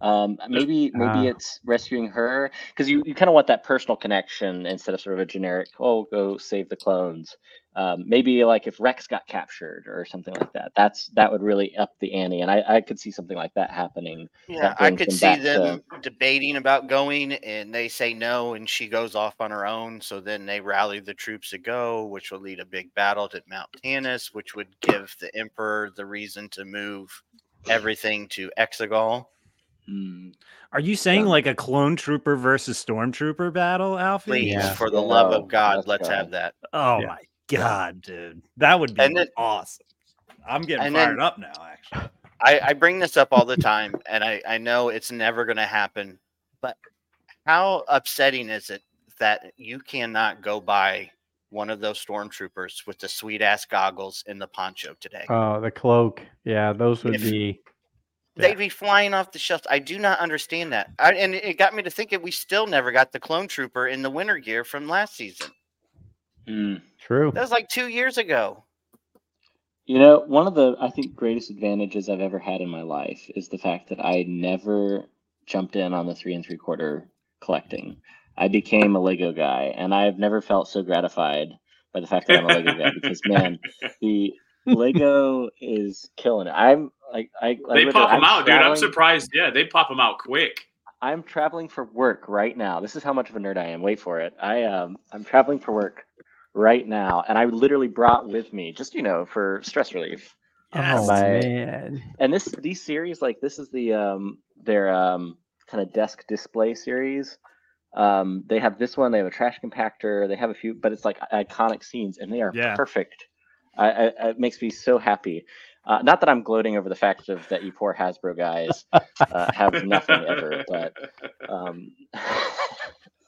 um maybe maybe
Ah.
it's rescuing her because you, you kind of want that personal connection instead of sort of a generic oh go save the clones um maybe like if Rex got captured or something like that that's that would really up the ante and I, I could see something like that happening
Yeah,
that
I could
them
see
back to-
them debating about going, and they say no, and she goes off on her own. So then they rally the troops to go, which will lead a big battle at Mount Tantiss, which would give the Emperor the reason to move everything to Exegol.
Hmm.
Are you saying
Yeah.
like a clone trooper versus stormtrooper battle, Alfie?
Please,
Yeah.
for the love
Yeah,
of God,
let's
let's have that.
Oh
Yeah.
my god, dude, that would be
then-
awesome. I'm getting
and then-
fired up now. Actually,
I, I bring this up all the time, and I, I know it's never going to happen, but how upsetting is it that you cannot go buy one of those stormtroopers with the sweet ass goggles and the poncho today?
Oh, the cloak. Yeah, those would
If-
be.
They'd be flying off the shelves. I do not understand that. I, and it got me to thinking we still never got the clone trooper in the winter gear from last season.
Hmm.
True.
That was like two years ago.
You know, one of the I think greatest advantages I've ever had in my life is the fact that I never jumped in on the three and three quarter collecting. I became a Lego guy, and I've never felt so gratified by the fact that I'm a Lego guy because man, the Lego is killing it. I'm like I, I
They
literally-
pop them
I'm
out, dude. I'm surprised. Yeah, they pop them out quick.
I'm traveling for work right now. This is how much of a nerd I am. Wait for it. I um I'm traveling for work right now, and I literally brought with me just you know for stress relief.
Oh
My-
man.
And this these series like this is the um their um kind of desk display series. Um, they have this one. They have a trash compactor. They have a few, but it's like iconic scenes, and they are
Yeah.
perfect. I, I, it makes me so happy. Uh, not that I'm gloating over the fact of that you poor Hasbro guys uh, have nothing ever, but um,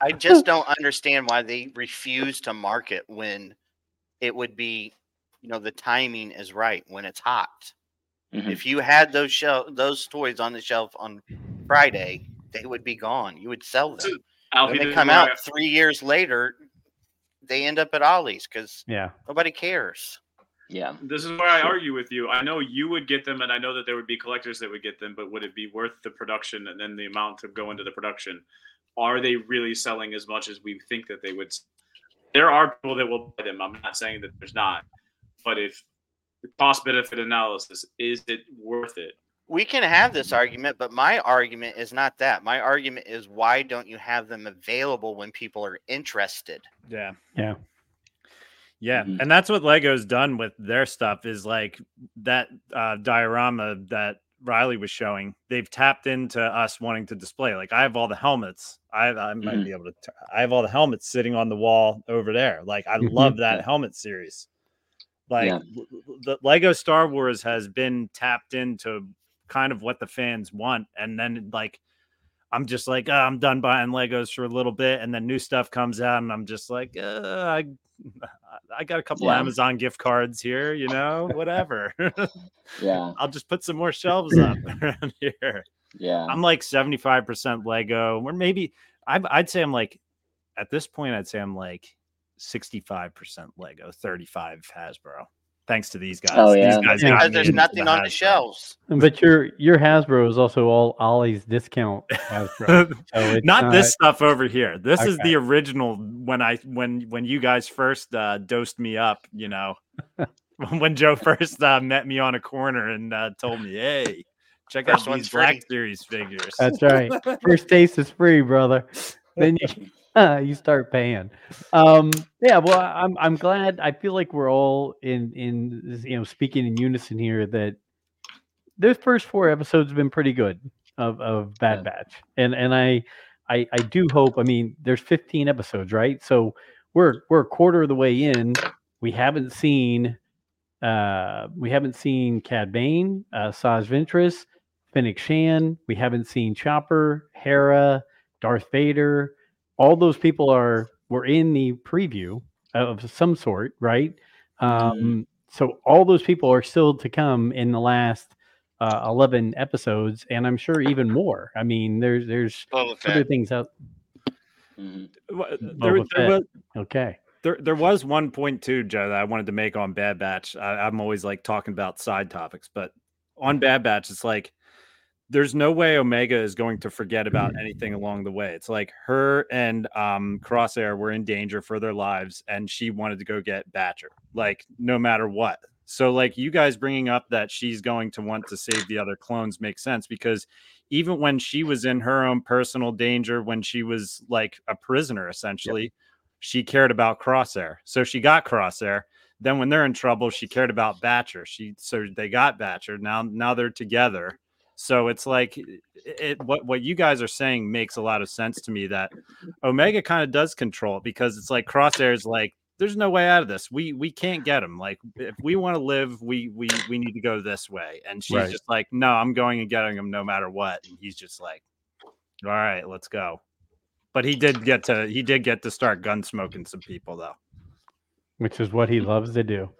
I just don't understand why they refuse to market when it would be, you know, the timing is right when it's hot.
mhm.
If you had those shelf those toys on the shelf on Friday, they would be gone. You would sell them.
Alfie,
when they come out three years later, they end up at Ollie's because
Yeah.
nobody cares.
Yeah.
This is where I argue with you. I know you would get them, and I know that there would be collectors that would get them, but would it be worth the production and then the amount to go into the production? Are they really selling as much as we think that they would? There are people that will buy them. I'm not saying that there's not, but if the cost benefit analysis is it worth it?
We can have this argument, but my argument is not that. My argument is why don't you have them available when people are interested?
Yeah.
Yeah.
Yeah,
Mhm.
and that's what Lego's done with their stuff is like that uh, diorama that Riley was showing. They've tapped into us wanting to display. Like I have all the helmets. I I might
Mhm.
be able to. T- I have all the helmets sitting on the wall over there. Like I
Mhm.
love that helmet series. Like
Yeah.
the Lego Star Wars has been tapped into kind of what the fans want, and then like I'm just like, "Oh, I'm done buying Legos for a little bit, and then new stuff comes out, and I'm just like, uh, I, I got a couple
Yeah.
Amazon gift cards here, you know, whatever.
Yeah.
I'll just put some more shelves up around here.
Yeah.
I'm like 75% Lego, or maybe I'd, I'd say I'm like, at this point, I'd say I'm like 65% Lego, 35 Hasbro. Thanks to these guys.
Oh, yeah.
These guys
Yeah.
Because there's
into
nothing on the shelves.
But your your Hasbro is also all Ollie's discount Hasbro. So it's
not this stuff over here. This is the original when I when when you guys first uh, dosed me up. You know, when Joe first uh, met me on a corner and uh, told me, "Hey, check
First
out
one's
these Black
free."
Series figures."
That's right. First taste is free, brother. Then you you start paying. Um, yeah, well, I'm I'm glad. I feel like we're all in in you know speaking in unison here that those first four episodes have been pretty good of of Bad
Yeah.
Batch, and and I I I do hope. I mean, there's 15 episodes, right? So we're we're a quarter of the way in. We haven't seen uh we haven't seen Cad Bane, uh Saj Ventress, Fennec Shand. We haven't seen Chopper, Hera, Darth Vader. All those people are were in the preview of some sort, right? Um, so all those people are still to come in the last uh, eleven episodes, and I'm sure even more. I mean, there's there's
Boba
other
Fett.
things out.
Mhm.
Wha- There, there was,
Okay,
there, there was one point too, Joe, that I wanted to make on Bad Batch. I, I'm always like talking about side topics, but on Bad Batch, it's like there's no way Omega is going to forget about anything along the way. It's like her and um, Crosshair were in danger for their lives, and she wanted to go get Batcher, like no matter what. So, like you guys bringing up that she's going to want to save the other clones makes sense because even when she was in her own personal danger, when she was like a prisoner, essentially, she cared about Crosshair. So she got Crosshair. Then when they're in trouble, she cared about Batcher. She so they got Batcher. Now now they're together. So it's like it, it what what you guys are saying makes a lot of sense to me that Omega kind of does control it because it's like Crosshair is like there's no way out of this. We we can't get him. Like if we want to live, we we we need to go this way. And she's
Right.
just like, no, I'm going and getting him no matter what. And he's just like, all right, let's go. But he did get to he did get to start gun smoking some people though.
which is what he loves to do.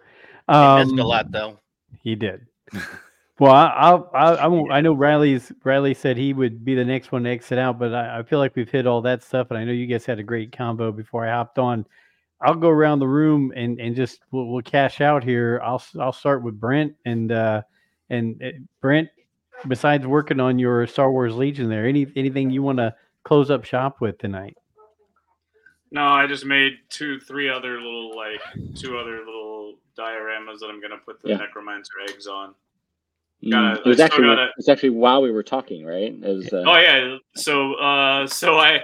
He missed
Um,
a lot though.
He did. Well, I, I'll, I, I know Riley's. Riley said he would be the next one to exit out, but I, I feel like we've hit all that stuff, and I know you guys had a great combo before I hopped on. I'll go around the room and and just we'll, we'll cash out here. I'll s- I'll start with Brent and uh and uh, Brent. Besides working on your Star Wars Legion, there any anything you want to close up shop with tonight?
No, I just made two, three other little like two other little dioramas that I'm gonna put the
Yeah.
necromancer eggs on.
Mm,
Gotta-
it was actually
gotta-
it's actually while we were talking, right? It was. Uh,
Oh yeah. So uh so I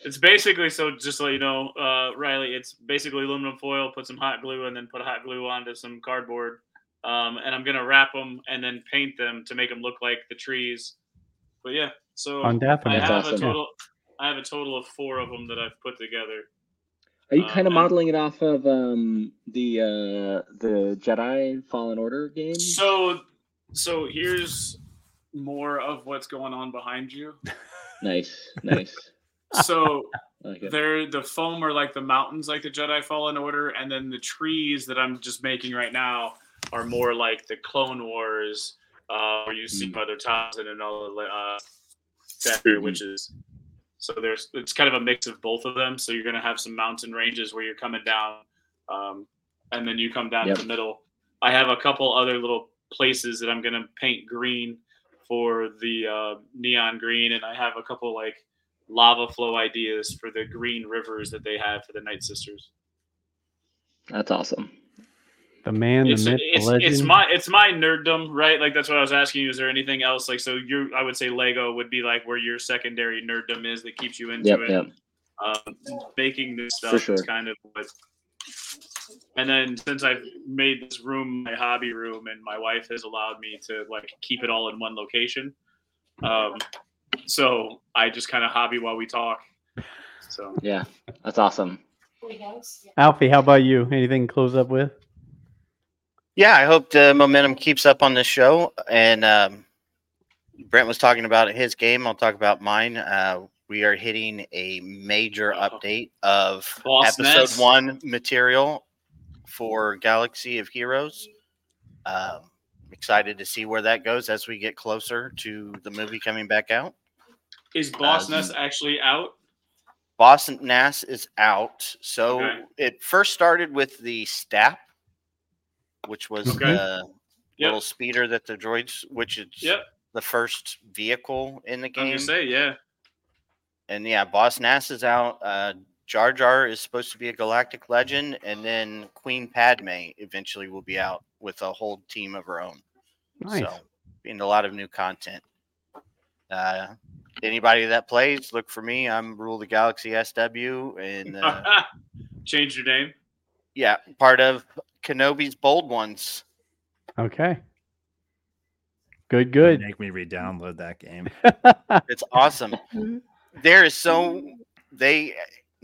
it's basically so just so you know, uh Riley, it's basically aluminum foil, put some hot glue and then put hot glue onto some cardboard. Um and I'm gonna wrap them and then paint them to make them look like the trees. But yeah, so
On
I have
That's
a total I have a total of four of them that I've put together.
Are you
Uh,
kind of
and-
modeling it off of um, the uh, the Jedi Fallen Order game?
So so here's more of what's going on behind you.
Nice, nice.
So
I like
they're the foam are like the mountains like the Jedi Fallen Order, and then the trees that I'm just making right now are more like the Clone Wars, uh, where you see
Mm.
Mother Talzin and all the uh, Death witches. So there's it's kind of a mix of both of them. So you're gonna have some mountain ranges where you're coming down, um, and then you come down
Yep.
in the middle, I have a couple other little places that I'm gonna paint green for the uh, neon green, and I have a couple like lava flow ideas for the green rivers that they have for the Night Sisters.
That's awesome.
The man, the
It's,
myth,
it's,
the legend.
it's my it's my nerddom, right? Like that's what I was asking you. Is there anything else? Like so, you I would say Lego would be like where your secondary nerddom is that keeps you into
Yep,
it.
yep.
Um, making new
For
stuff
sure.
is kind of what. And then since I've made this room my hobby room, and my wife has allowed me to like keep it all in one location, um, so I just kind of hobby while we talk. So
Yeah, that's awesome.
Alfie, how about you? Anything to close up with?
Yeah, I hope the momentum keeps up on this show. And um, Brent was talking about his game. I'll talk about mine. Uh, we are hitting a major update of
Boss
episode
Nass.
one material for Galaxy of Heroes. Um, excited to see where that goes as we get closer to the movie coming back out.
is Boss
Um,
Nass actually out?
Boss Nass is out. So
Okay.
it first started with the Stap, which was
Okay.
the
Yep.
little speeder that the droids, which is
Yep.
the first vehicle in the
I was
game.
gonna say yeah.
And yeah, Boss Nass is out. Uh, Jar Jar is supposed to be a galactic legend, and then Queen Padme eventually will be out with a whole team of her own.
Nice.
So, being a lot of new content. Uh, anybody that plays, look for me. I'm Rule the Galaxy SW, and uh,
Change your name.
yeah, part of Kenobi's Bold Ones.
Okay. Good, good.
Make me re-download that game.
It's awesome. there is so they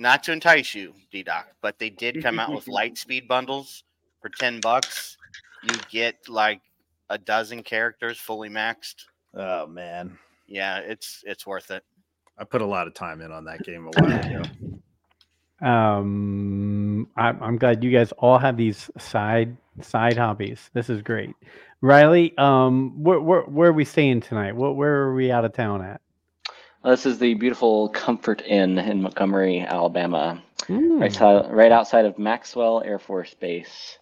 not to entice you, D Doc, but they did come out with light speed bundles for ten bucks. You get like a dozen characters fully maxed.
Oh man,
Yeah, it's it's worth it.
I put a lot of time in on that game a while ago.
um, I'm, I'm glad you guys all have these side side hobbies. This is great. Riley, um, where where, where are we staying tonight? What where are we out of town at?
This is the beautiful Comfort Inn in Montgomery, Alabama,
Hmm.
right, right outside of Maxwell Air Force Base.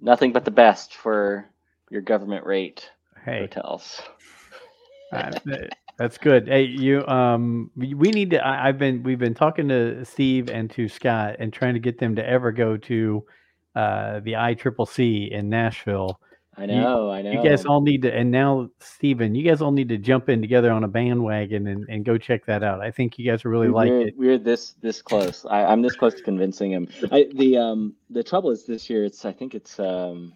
Nothing but the best for your government rate
Hey,
hotels.
uh, that's good. Hey, you um, we need to. I, I've been we've been talking to Steve and to Scott and trying to get them to ever go to uh the ICCC in Nashville.
I know, I know.
You guys all need to, and now Stephen, you guys all need to jump in together on a bandwagon and, and go check that out. I think you guys will really like
we're,
it.
We're this this close. I, I'm this close to convincing him. I, the um the trouble is this year. It's I think it's um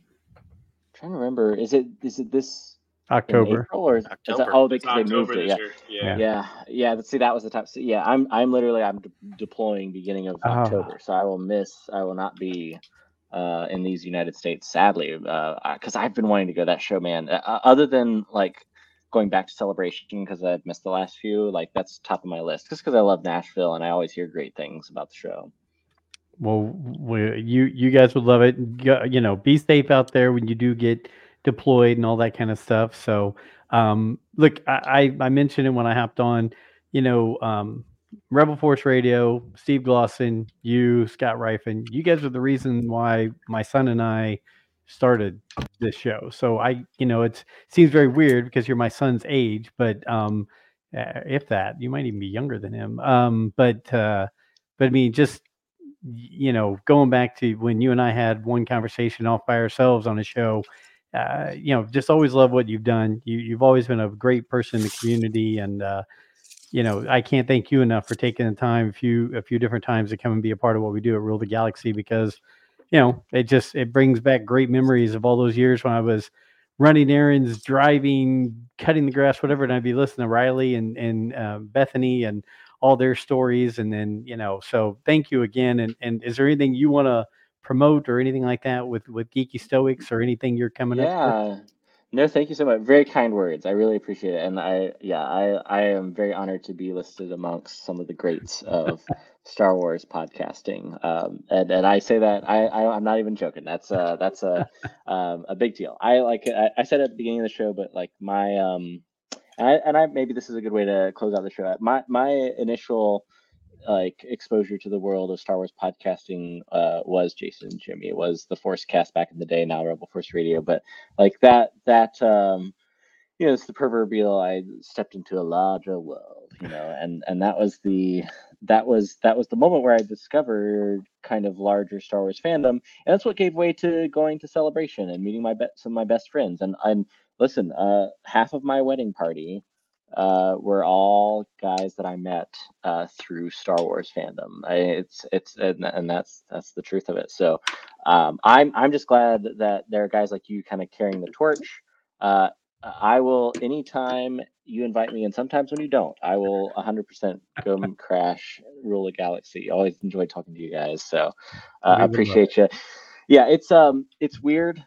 trying to remember. Is it is it this
October.
April or is it-
October.
oh
It's
because they moved it.
this
Yeah.
Yeah.
Yeah, yeah. but See, that was the time. So, yeah, I'm I'm literally I'm de- deploying beginning of
Ah.
October, so I will miss. I will not be uh, in these United States, sadly, because I've been wanting to go to that show, man. Uh, other than like going back to Celebration because I've missed the last few, like that's top of my list. Just because I love Nashville and I always hear great things about the show.
Well, we, you you guys would love it. You know, be safe out there when you do get deployed and all that kind of stuff. So, um, look, I, I I mentioned it when I hopped on. You know, um, Rebel Force Radio, Steve Glosson, you, Scott Rifen, you guys are the reason why my son and I started this show. So I, you know, it seems very weird because you're my son's age, but um, uh, if that, you might even be younger than him. Um, but uh, but I mean, just you know, going back to when you and I had one conversation off by ourselves on a show, uh, you know, just always love what you've done. You, you've always been a great person in the community, and uh, you know, I can't thank you enough for taking the time a few a few different times to come and be a part of what we do at Rule the Galaxy because, you know, it just it brings back great memories of all those years when I was running errands, driving, cutting the grass, whatever, and I'd be listening to Riley and and uh, Bethany and all their stories, and then you know, so thank you again. And and is there anything you want to promote or anything like that with with Geeky Stoics or anything you're coming up? with?
Yeah. No, thank you so much. Very kind words. I really appreciate it. And I, yeah, I, I am very honored to be listed amongst some of the greats of Star Wars podcasting. Um, and, and I say that I, I, I'm not even joking. That's a, that's a, um, a big deal. I like, I, I said at the beginning of the show, but like my, um, and I, and I, maybe this is a good way to close out the show. My, my initial like exposure to the world of Star Wars podcasting uh, was Jason and Jimmy. It was the Force Cast back in the day, now Rebel Force Radio. But like that that um, you know, it's the proverbial I stepped into a larger world, you know, and and that was the that was that was the moment where I discovered kind of larger Star Wars fandom, and that's what gave way to going to Celebration and meeting my be- some of my best friends. And I'm listen, uh, half of my wedding party uh, were all guys that I met uh, through Star Wars fandom. I, it's it's and, and that's that's the truth of it. So um, I'm I'm just glad that there are guys like you kind of carrying the torch. Uh, I will anytime you invite me, and sometimes when you don't, I will 100% go and crash Rule the Galaxy. Always enjoy talking to you guys, so uh, I appreciate you. Yeah, it's um, it's weird,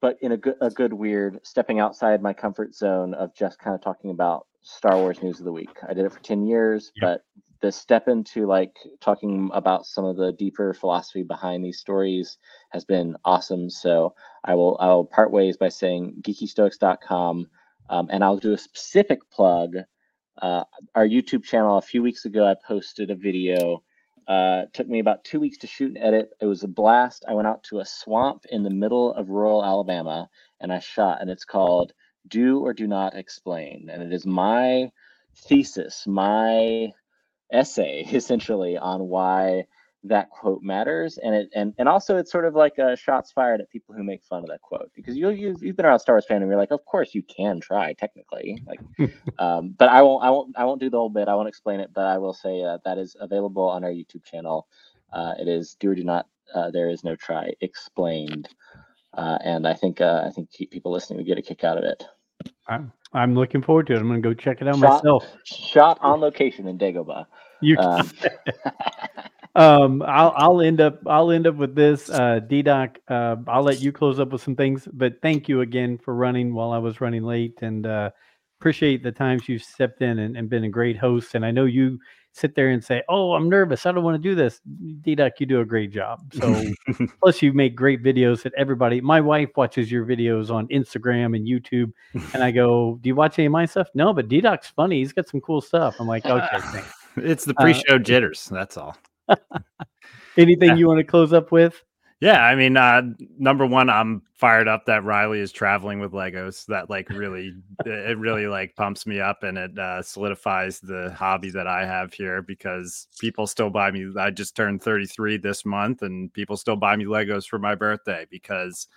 but in a good a good weird, stepping outside my comfort zone of just kind of talking about Star Wars news of the week. I did it for 10 years,
Yep.
but the step into like talking about some of the deeper philosophy behind these stories has been awesome. So I will I will part ways by saying geekystoics.com um, and I'll do a specific plug. Uh, our YouTube channel a few weeks ago, I posted a video. Uh, took me about two weeks to shoot and edit. It was a blast. I went out to a swamp in the middle of rural Alabama and I shot, and it's called "Do or Do Not Explain," and it is my thesis, my essay essentially on why that quote matters and it and, and also it's sort of like a shots fired at people who make fun of that quote because you you've, you've been around Star Wars fan and you're like of course you can try technically like um, but I won't I won't I won't do the whole bit I won't explain it but I will say uh, that is available on our YouTube channel uh, it is do or do not uh, there is no try explained uh, and I think uh, I think people listening would get a kick out of it
I'm, I'm looking forward to it. I'm going to go check it out
Shot-
myself.
shot on location in Dagobah
You
um,
um i'll i'll end up i'll end up with this uh doc uh i'll let you close up with some things but thank you again for running while i was running late and uh appreciate the times you've stepped in and, and been a great host and i know you sit there and say oh i'm nervous. I don't want to do this. Doc you do a great job. So plus you make great videos that everybody my wife watches your videos on instagram and youtube and i go do you watch any of my stuff? No but doc's funny. He's got some cool stuff. I'm like okay thanks.
It's the
Uh,
pre-show jitters. That's all.
anything
Yeah.
you want to close up with
Yeah, I mean, uh, number one, I'm fired up that Riley is traveling with Legos. That like really, it really like pumps me up and it uh, solidifies the hobby that I have here because people still buy me. I just turned 33 this month, and people still buy me Legos for my birthday because.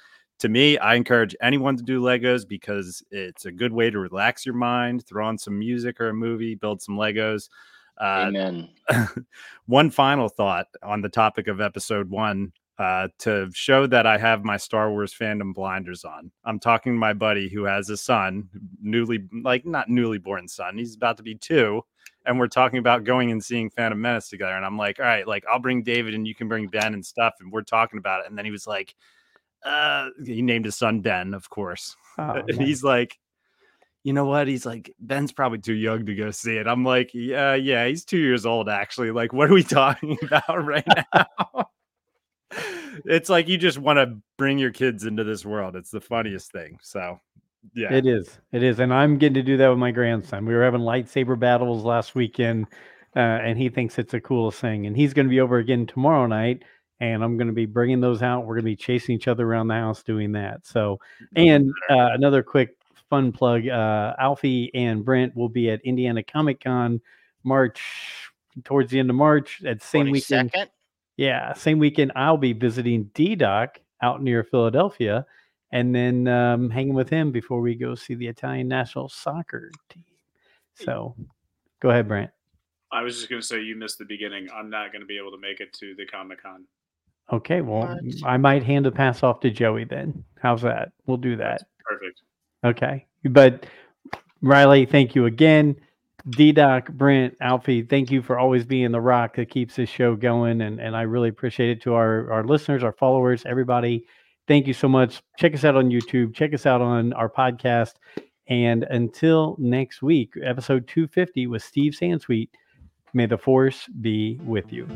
To me, I encourage anyone to do Legos because it's a good way to relax your mind, throw on some music or a movie, build some Legos. Uh,
amen
one final thought on the topic of episode one uh, to show that I have my Star Wars fandom blinders on. I'm talking to my buddy who has a son, newly, like not newly born son. He's about to be two. And we're talking about going and seeing Phantom Menace together. And I'm like, all right, like I'll bring David and you can bring Ben and stuff. And we're talking about it. And then he was like, uh, he named his son Ben, of course.
Oh,
and he's like, you know what? He's like, Ben's probably too young to go see it. I'm like, yeah, yeah, he's two years old, actually. Like, what are we talking about right now? it's like you just want to bring your kids into this world. It's the funniest thing. So, yeah.
It is. It is. And I'm getting to do that with my grandson. We were having lightsaber battles last weekend, uh, and he thinks it's the coolest thing. And he's going to be over again tomorrow night, and I'm going to be bringing those out. We're going to be chasing each other around the house doing that. So, and uh, another quick fun plug uh, Alfie and Brent will be at Indiana Comic Con March, towards the end of March, at the same weekend. Yeah, same weekend I'll be visiting D Doc out near Philadelphia, and then um, hanging with him before we go see the Italian national soccer team. So, go ahead, Brent.
I was just going to say you missed the beginning. I'm not going to be able to make it to the Comic Con.
Okay, well,
What?
I might hand the pass off to Joey then. How's that? We'll do that.
Perfect.
Okay, but Riley, thank you again. D Doc, Brent, Alfie, thank you for always being the rock that keeps this show going. And, and I really appreciate it to our, our listeners, our followers, everybody. Thank you so much. Check us out on YouTube, check us out on our podcast. And until next week, episode 250 with Steve Sansweet, may the force be with you.